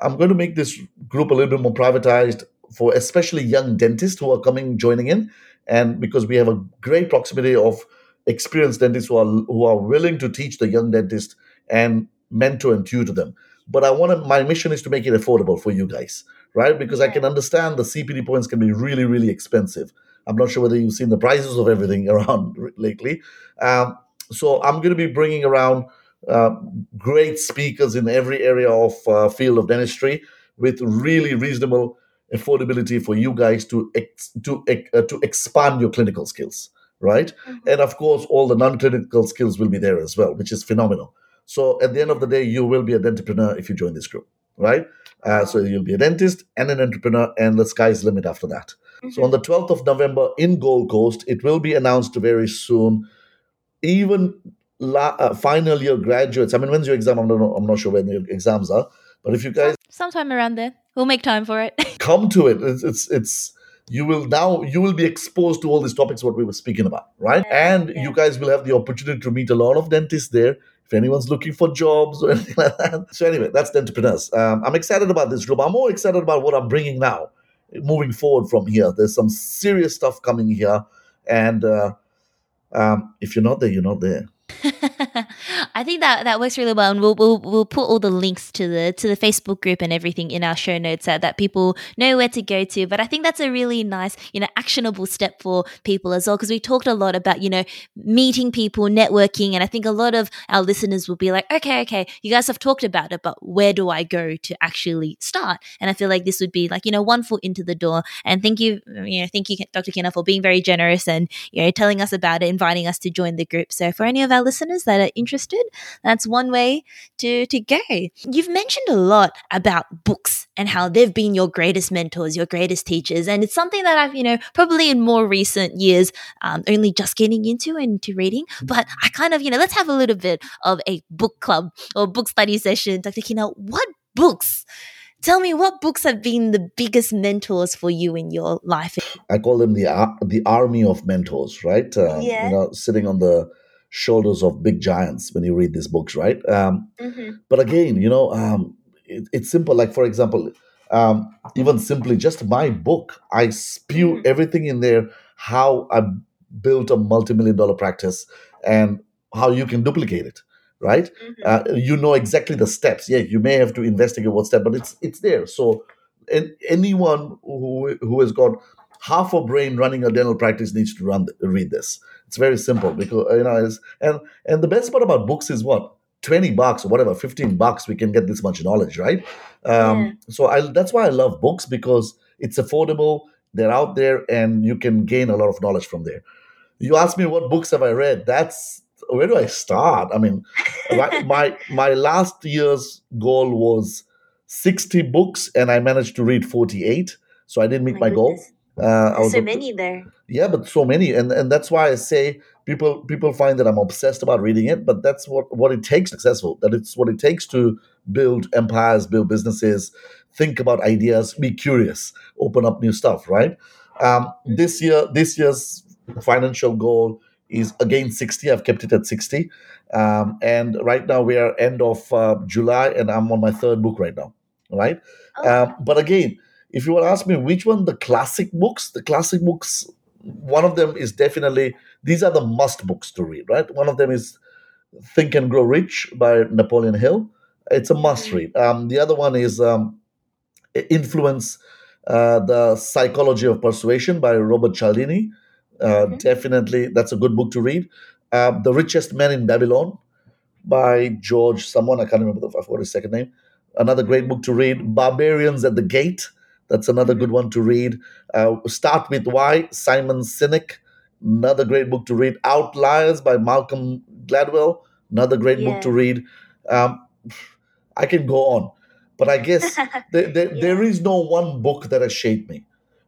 I'm going to make this group a little bit more privatized for especially young dentists who are coming joining in, and because we have a great proximity of experienced dentists who are who are willing to teach the young dentist and mentor and tutor them. But I want to, my mission is to make it affordable for you guys, right? Because I can understand the CPD points can be really, really expensive. I'm not sure whether you've seen the prices of everything (laughs) around lately. Um, so I'm going to be bringing around uh, great speakers in every area of uh, field of dentistry with really reasonable affordability for you guys to ex- to uh, to expand your clinical skills right? And of course, all the non-clinical skills will be there as well, which is phenomenal. So at the end of the day, you will be a entrepreneur if you join this group, right? Uh, so you'll be a dentist and an entrepreneur, and the sky's the limit after that. So on the 12th of November in Gold Coast, it will be announced very soon. Even la- uh, final year graduates, I mean, when's your exam? I'm not, I'm not sure when your exams are, but if you guys Sometime around there. We'll make time for it. (laughs) come to it, it's, it's, it's you will now you will be exposed to all these topics what we were speaking about, right? And you guys will have the opportunity to meet a lot of dentists there. If anyone's looking for jobs or (laughs) anything like that. So anyway, that's the entrepreneurs. Um, I'm excited about this group. I'm more excited about what I'm bringing now moving forward from here. There's some serious stuff coming here, and uh, um, if you're not there, you're not there. (laughs) I think that that works really well, and we'll, we'll we'll put all the links to the to the Facebook group and everything in our show notes so that people know where to go to. But I think that's a really nice, you know, actionable step for people as well because we talked a lot about you know meeting people, networking, and I think a lot of our listeners will be like, okay, okay, you guys have talked about it, but where do I go to actually start? And I feel like this would be like you know one foot into the door. And thank you, you know, thank you, Dr. Kinnar, for being very generous and you know telling us about it, inviting us to join the group. So for any of our listeners that are interested, that's one way to to go. You've mentioned a lot about books and how they've been your greatest mentors, your greatest teachers, and it's something that I've you know probably in more recent years um, only just getting into into reading. But I kind of you know let's have a little bit of a book club or book study session, Dr. Kinnar. What books? Tell me what books have been the biggest mentors for you in your life. I call them the ar- the army of mentors, right? Um, Yeah. You know, sitting on the shoulders of big giants when you read these books, right? Um, but again, you know, um, it, it's simple. Like for example, um, even simply just my book, I spew Mhm. everything in there. How I built a multi-million dollar practice and how you can duplicate it, right? uh, you know exactly the steps. Yeah, you may have to investigate what step, but it's it's there. So, an, anyone who who has got half a brain running a dental practice needs to run read this. It's very simple because you know, it's, and and the best part about books is what twenty bucks or whatever, fifteen bucks, we can get this much knowledge, right? Um, So I that's why I love books because it's affordable. They're out there, and you can gain a lot of knowledge from there. You ask me what books have I read? That's where do I start? I mean, my (laughs) my, my last year's goal was 60 books and i managed to read 48 so i didn't meet my, goal uh, up to- there. yeah but so many and and that's why i say people people find that i'm obsessed about reading it but that's what what it takes successful that it's what it takes to build empires build businesses think about ideas be curious open up new stuff right? Um, this year this year's financial goal is again 60 i've kept it at 60 um, and right now we are end of uh, july and i'm on my third book right now right? Um, but again if you were to ask me which one the classic books the classic books one of them is definitely these are the must books to read right? One of them is think and grow rich by napoleon hill. It's a must read. Um, the other one is um, influence uh, the psychology of persuasion by robert cialdini. Uh, Mhm. definitely that's a good book to read. Um, the richest man in babylon by george someone i can't remember the I forgot his second name. Another great book to read barbarians at the gate that's another good one to read. Uh, start with why simon sinek another great book to read. Outliers by malcolm gladwell another great book to read. Um, i can go on but i guess (laughs) there, there, there is no one book that has shaped me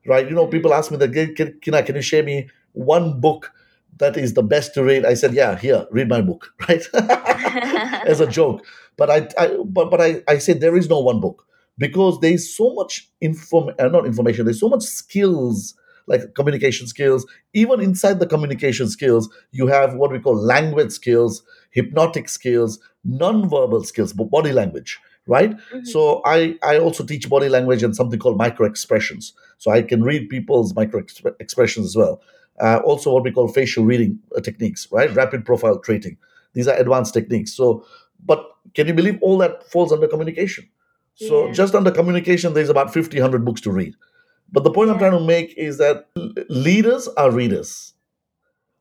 right? You know people ask me that can, can, can, can you share me one book that is the best to read? I said yeah here read my book (laughs) right? (laughs) As a joke. But i, I but, but I, I said there is no one book because there's so much inform uh, not information there's so much skills like communication skills even inside the communication skills you have what we call language skills hypnotic skills non-verbal skills bo- body language right so I, I also teach body language and something called micro expressions. So I can read people's micro exp- expressions as well. Uh, also, what we call facial reading uh, techniques, right? Rapid profile training. These are advanced techniques. So, but can you believe all that falls under communication? So Yeah. just under communication, there's about 50, 100 books to read. But the point I'm trying to make is that leaders are readers.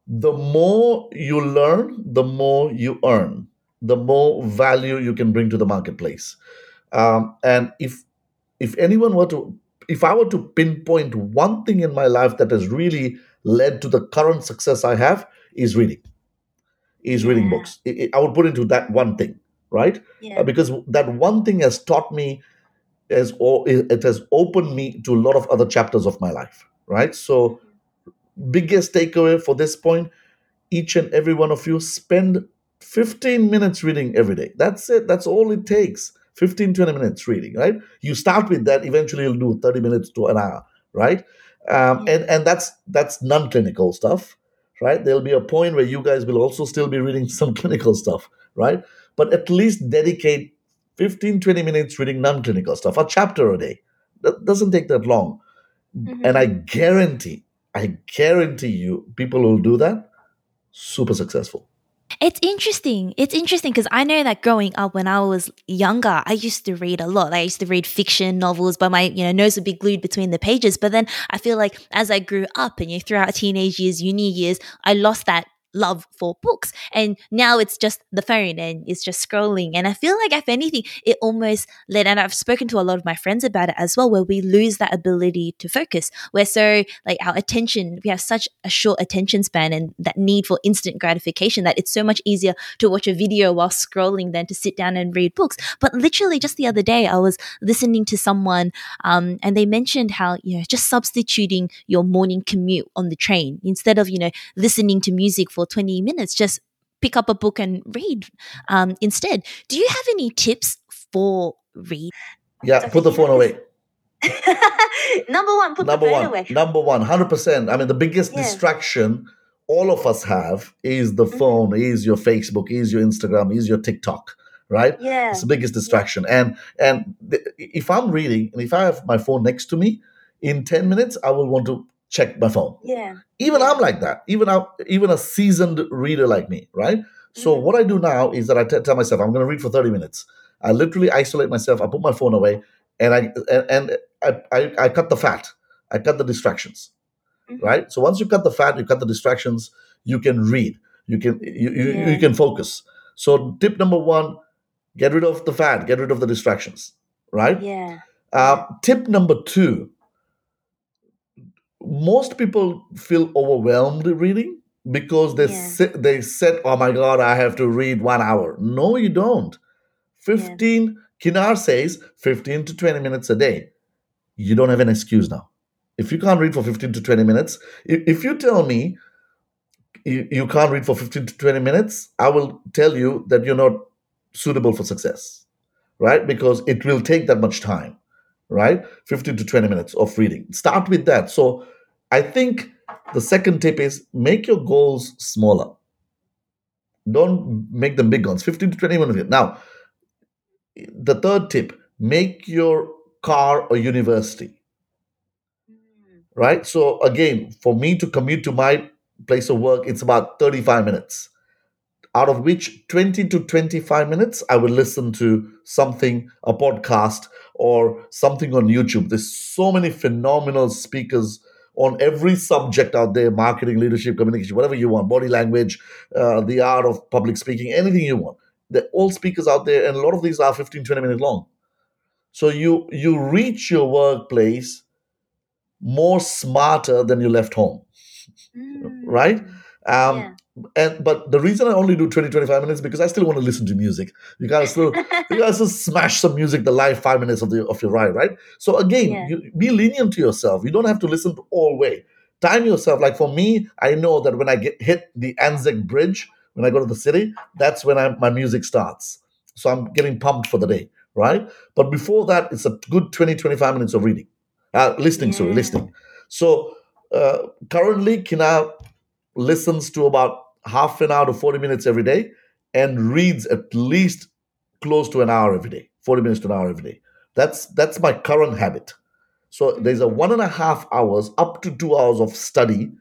The more you learn, the more you earn, the more value you can bring to the marketplace. Um, and if if anyone were to if I were to pinpoint one thing in my life that has really led to the current success I have, is reading. Is reading books. I- I I would put into that one thing, right? Yeah. Uh, because that one thing has taught me as or it it has opened me to a lot of other chapters of my life right? So biggest takeaway for this point each and every one of you spend 15 minutes reading every day. That's it. That's all it takes. 15 20 minutes reading right? You start with that eventually you'll do 30 minutes to an hour right? Um, and and that's that's non-clinical stuff right? There'll be a point where you guys will also still be reading (laughs) some clinical stuff right but at least dedicate 15 20 minutes reading non-clinical stuff a chapter a day that doesn't take that long Mhm. and i guarantee i guarantee you people will do that super successful It's interesting. It's interesting because I know that growing up when I was younger, I used to read a lot. I used to read fiction novels, but my you know nose would be glued between the pages. But then I feel like as I grew up and you know, throughout teenage years, uni years, I lost that love for books, and now it's just the phone and it's just scrolling. And I feel like if anything, it almost led. And I've spoken to a lot of my friends about it as well, where we lose that ability to focus. We're so like our attention, we have such a short attention span and that need for instant gratification that it's so much easier to watch a video while scrolling than to sit down and read books. But literally, just the other day, I was listening to someone um, and they mentioned how, you know, just substituting your morning commute on the train instead of, you know, listening to music for 20 minutes, just pick up a book and read um, instead. Do you have any tips for read? yeah So put the phone away (laughs) Number one, put number the phone one away. number one 100% i mean the biggest Yeah. distraction all of us have is the Mhm. phone is your facebook is your instagram is your tiktok right Yeah. It's the biggest distraction. And and th- if I'm reading and if I have my phone next to me, in 10 minutes I will want to check my phone. Yeah. Even I'm like that. Even I, even a seasoned reader like me, right? So Mhm. what I do now is that I t- tell myself I'm going to read for 30 minutes. I literally isolate myself. I put my phone away, and I and, and I, I I cut the fat. I cut the distractions, Mhm. right? So once you cut the fat, you cut the distractions. You can read. You can you you, Yeah. you can focus. So tip number one: get rid of the fat. Get rid of the distractions, right? Yeah. Uh, tip number two most people feel overwhelmed reading because they Yeah. sit, they said, "Oh my God, I have to read one hour." No, you don't. Fifteen. Kinnar says fifteen to twenty minutes a day. You don't have an excuse now. If you can't read for fifteen to twenty minutes, if, if you tell me you, you can't read for fifteen to twenty minutes, I will tell you that you're not suitable for success, right? Because it will take that much time right? 15 to 20 minutes of reading. Start with that. So I think the second tip is make your goals smaller. Don't make them big ones. 15 to 20 minutes. Now, the third tip, make your car a university, right? So again, for me to commute to my place of work, it's about 35 minutes. Out of which 20 to 25 minutes, I will listen to something, a podcast, or something on YouTube. There's so many phenomenal speakers on every subject out there marketing, leadership, communication, whatever you want, body language, uh, the art of public speaking, anything you want. They're all speakers out there, and a lot of these are 15, 20 minutes long. So you you reach your workplace more smarter than you left home right? Mm. Um, Yeah. And but the reason I only do 20, 25 minutes because I still want to listen to music. You gotta still you gotta still smash some music the live five minutes of the of your ride, right? So again, Yeah. you be lenient to yourself. You don't have to listen to all way. Time yourself. Like for me, I know that when I get hit the Anzac Bridge, when I go to the city, that's when I, my music starts. So I'm getting pumped for the day, right? But before that, it's a good 20, 25 minutes of reading. Uh, listening, sorry, listening. So uh, currently, Kinnar listens to about half an hour to 40 minutes every day and reads at least close to an hour every day 40 minutes to an hour every day. That's that's my current habit. So there's a one and a half hours up to two hours of study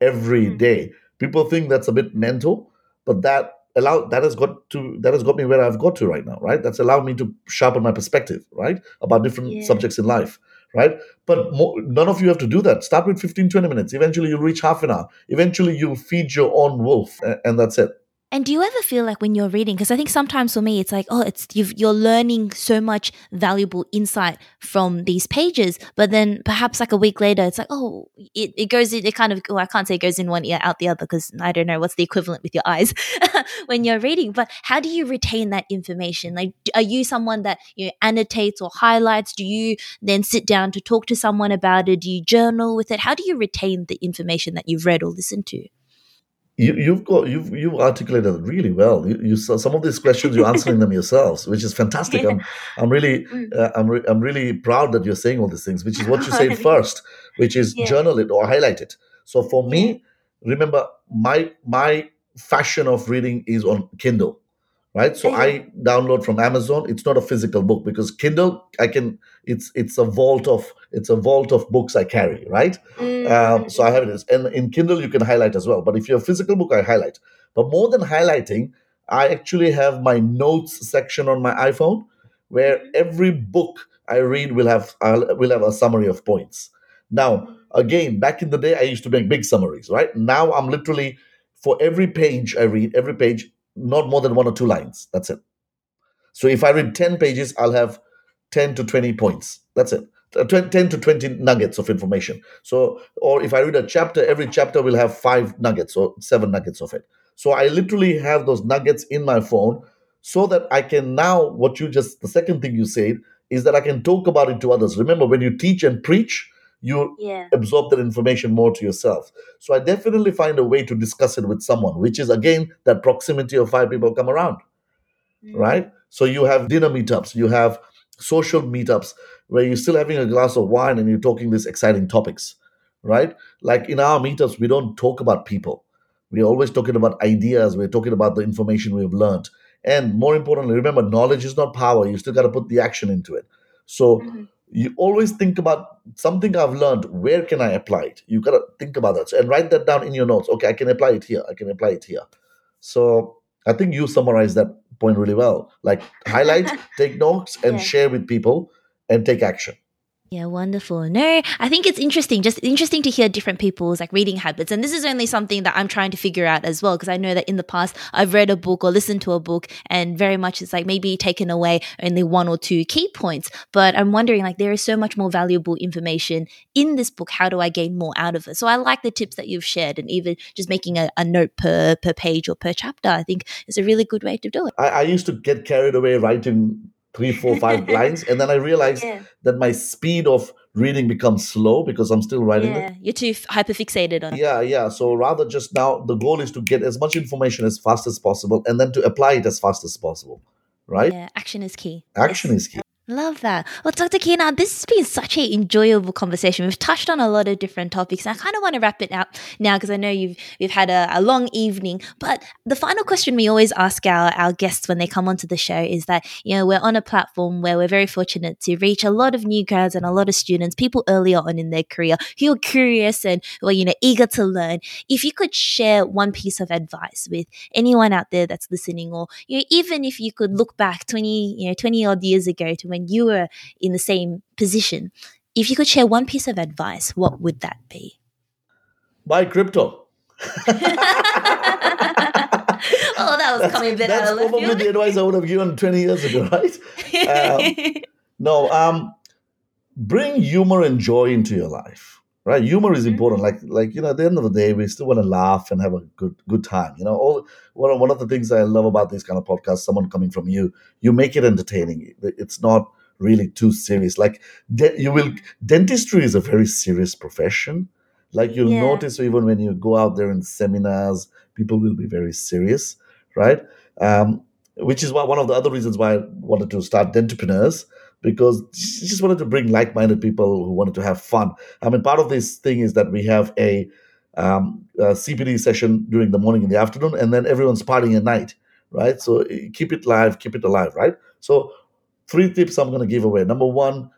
every Mhm. day. People think that's a bit mental but that allow that has got to that has got me where i've got to right now right? That's allowed me to sharpen my perspective right about different Yeah. subjects in life right? But mo none of you have to do that. Start with 15 20 minutes. Eventually you'll reach half an hour. Eventually you'll feed your own wolf and that's it And do you ever feel like when you're reading, because I think sometimes for me it's like, oh, it's you've, you're learning so much valuable insight from these pages, but then perhaps like a week later, it's like, oh, it, it goes in, it kind of, I can't say it goes in one ear out the other because I don't know what's the equivalent with your eyes (laughs) when you're reading. But how do you retain that information? Like, are you someone that you know, annotates or highlights? Do you then sit down to talk to someone about it? Do you journal with it? How do you retain the information that you've read or listened to? You, you've got you've you've articulated it really well. You, you some of these questions you're answering them yourselves, which is fantastic. I'm I'm really Mm. uh, I'm re- I'm really proud that you're saying all these things, which is what you said (laughs) first, which is Yeah. journal it or highlight it. So for me, remember my my fashion of reading is on Kindle, right? So. I download from Amazon. It's not a physical book because Kindle I can it's it's a vault of it's a vault of books I carry, right? Mm, Um, so I have it, and in Kindle you can highlight as well. But if you're a physical book, I highlight. But more than highlighting, I actually have my notes section on my iPhone, where every book I read will have I'll- will have a summary of points. Now, again, back in the day, I used to make big summaries. Right now, I'm literally for every page I read, every page not more than one or two lines. That's it. So if I read ten pages, I'll have ten to twenty points. That's it. Uh, 10 10 to 20 nuggets of information. So, or if I read a chapter, every chapter will have five nuggets or seven nuggets of it. So I literally have those nuggets in my phone so that I can now, what you just, the second thing you said is that I can talk about it to others. Remember, when you teach and preach, you Yeah. absorb that information more to yourself. So I definitely find a way to discuss it with someone, which is again that proximity of five people come around Mm. right? So you have dinner meetups, you have social meetups where you're still having a glass of wine and you're talking these exciting topics, right? Like in our meetups, we don't talk about people. We're always talking about ideas. We're talking about the information we've learned. And more importantly, remember, knowledge is not power. You still got to put the action into it. So Mhm. You always think about something I've learned. Where can I apply it? You got to think about that and write that down in your notes. Okay, I can apply it here. I can apply it here. So I think you summarized that point really well. Like highlight, (laughs) take notes, and Yeah. share with people and take action. Yeah, wonderful. No, I think it's interesting. Just interesting to hear different people's like reading habits. And this is only something that I'm trying to figure out as well. Because I know that in the past I've read a book or listened to a book and very much it's like maybe taken away only one or two key points. But I'm wondering like there is so much more valuable information in this book. How do I gain more out of it? So I like the tips that you've shared and even just making a, a note per per page or per chapter, I think is a really good way to do it. I, I used to get carried away writing three, four, five (laughs) lines, and then I realized Yeah. that my speed of reading becomes slow because I'm still writing it. You're too hyper fixated on. Yeah, yeah. So rather just now, the goal is to get as much information as fast as possible and then to apply it as fast as possible, right? Yeah, action is key. Action is key. Love that. Well, Dr. Kinnar, this has been such an enjoyable conversation. We've touched on a lot of different topics, I kind of want to wrap it up now because I know you've you've had a, a long evening. But the final question we always ask our, our guests when they come onto the show is that you know we're on a platform where we're very fortunate to reach a lot of new grads and a lot of students, people earlier on in their career who are curious and who are you know eager to learn. If you could share one piece of advice with anyone out there that's listening, or you know even if you could look back twenty you know twenty odd years ago to when you were in the same position, if you could share one piece of advice, what would that be? Buy crypto. (laughs) (laughs) oh, that was coming a bit That's out of left probably the advice I would have given 20 years ago, right? (laughs) um, No, um, bring humor and joy into your life. Right, humor is important. Like, like you know, at the end of the day, we still want to laugh and have a good, good time. You know, all one of, one of the things I love about these kind of podcasts, someone coming from you, you make it entertaining. It's not really too serious. Like, de- you will dentistry is a very serious profession. Like you'll Yeah. notice even when you go out there in seminars, people will be very serious, right? Um, which is why one of the other reasons why I wanted to start Dentapreneurs because I just wanted to bring like-minded people who wanted to have fun. I mean, part of this thing is that we have a, um, a CPD session during the morning and the afternoon, and then everyone's partying at night, right? So eh, keep it live, keep it alive, right? So three tips I'm going to give away. Number one,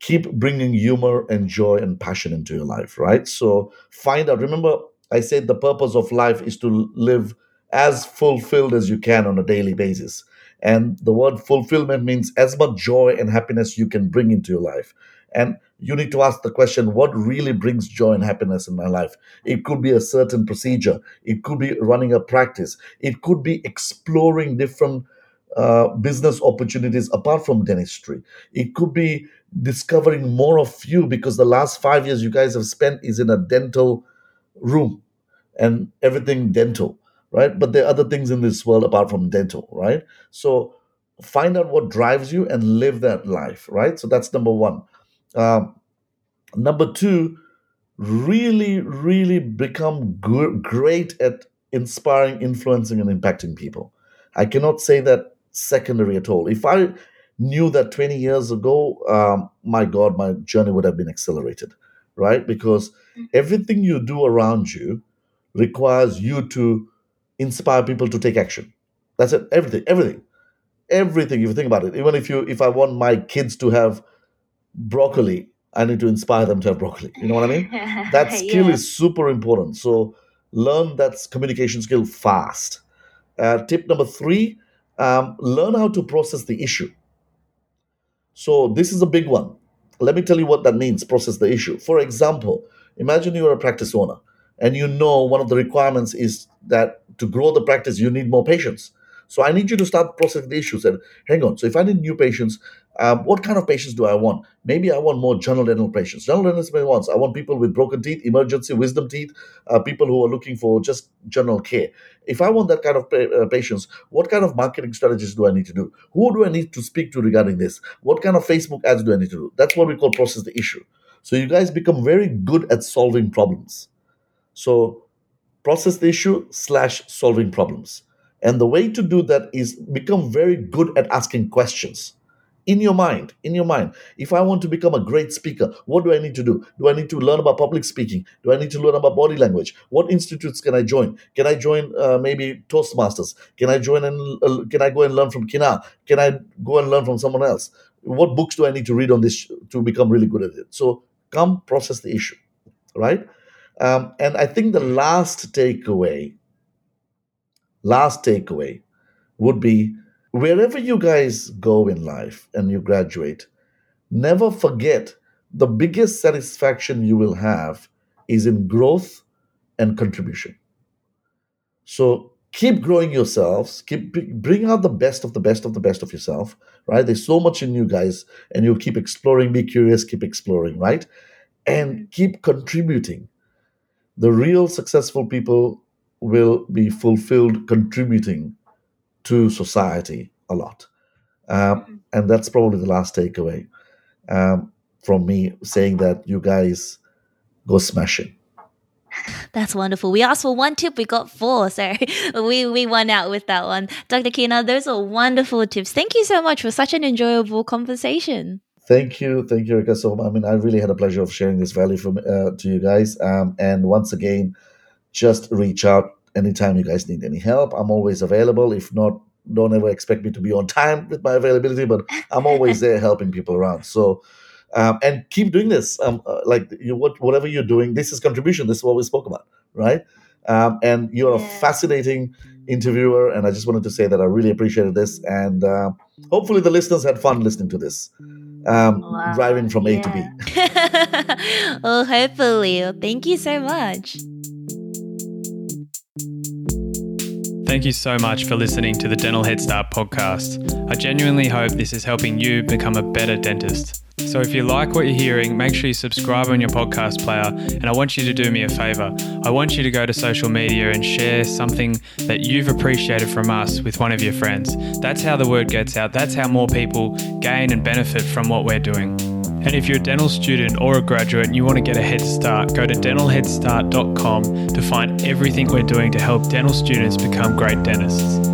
keep bringing humor and joy and passion into your life, right? So find out. Remember, I said the purpose of life is to live as fulfilled as you can on a daily basis. And the word fulfillment means as much joy and happiness you can bring into your life. And you need to ask the question what really brings joy and happiness in my life? It could be a certain procedure. It could be running a practice. It could be exploring different uh, business opportunities apart from dentistry. It could be discovering more of you because the last five years you guys have spent is in a dental room and everything dental right? But there are other things in this world apart from dental right? So find out what drives you and live that life right? So that's number one. Um, number two really really become gr- great at inspiring influencing and impacting people. I cannot say that secondary at all. If i knew that 20 years ago um, my god my journey would have been accelerated right? Because everything you do around you requires you to inspire people to take action. That's it. Everything everything. Everything if you think about it. Even if you if i want my kids to have broccoli i need to inspire them to have broccoli. You know what i mean? (laughs) That skill yeah. is super important. So learn that communication skill fast. Uh, tip number three um, learn how to process the issue. So this is a big one. Let me tell you what that means process the issue. For example imagine you're a practice owner and you know one of the requirements is that to grow the practice you need more patients. So i need you to start processing the issues and hang on. So if i need new patients um, what kind of patients do i want? Maybe i want more general dental patients. General dental patients wants. I want people with broken teeth emergency wisdom teeth uh, people who are looking for just general care. If i want that kind of pa- uh, patients what kind of marketing strategies do i need to do? Who do i need to speak to regarding this? What kind of facebook ads do i need to do? That's what we call process the issue. So you guys become very good at solving problems so process the issue slash solving problems. And the way to do that is become very good at asking questions in your mind. In your mind, if I want to become a great speaker, what do I need to do? Do I need to learn about public speaking? Do I need to learn about body language? What institutes can I join? Can I join uh, maybe Toastmasters? Can I join and uh, can I go and learn from Kinnar? Can I go and learn from someone else? What books do I need to read on this to become really good at it? So come process the issue, right? Um, and I think the last takeaway, last takeaway would be wherever you guys go in life and you graduate, never forget the biggest satisfaction you will have is in growth and contribution. So keep growing yourselves, keep bring out the best of the best of the best of yourself, right? There's so much in you guys, and you'll keep exploring, be curious, keep exploring, right? And keep contributing the real successful people will be fulfilled contributing to society a lot. Um, and that's probably the last takeaway um, from me saying that you guys go smashing. That's wonderful. We asked for one tip, we got four. So (laughs) we, we won out with that one. Dr. Kinnar, those are wonderful tips. Thank you so much for such an enjoyable conversation. Thank you, thank you, Erica. So, I mean, I really had a pleasure of sharing this value from uh, to you guys. Um, and once again, just reach out anytime you guys need any help. I'm always available. If not, don't ever expect me to be on time with my availability, but I'm always there helping people around. So, um, and keep doing this. Um, uh, like you, what, whatever you're doing, this is contribution. This is what we spoke about, right? Um, and you're a fascinating interviewer, and I just wanted to say that I really appreciated this, and uh, hopefully the listeners had fun listening to this. Um, Wow, driving from A to B. yeah. (laughs) oh, hopefully. Thank you so much. Thank you so much for listening to the Dental Head Start podcast. I genuinely hope this is helping you become a better dentist. So if you like what you're hearing, make sure you subscribe on your podcast player. And I want you to do me a favor. I want you to go to social media and share something that you've appreciated from us with one of your friends. That's how the word gets out. That's how more people gain and benefit from what we're doing. And if you're a dental student or a graduate and you want to get a head start, go to dentalheadstart.com to find everything we're doing to help dental students become great dentists.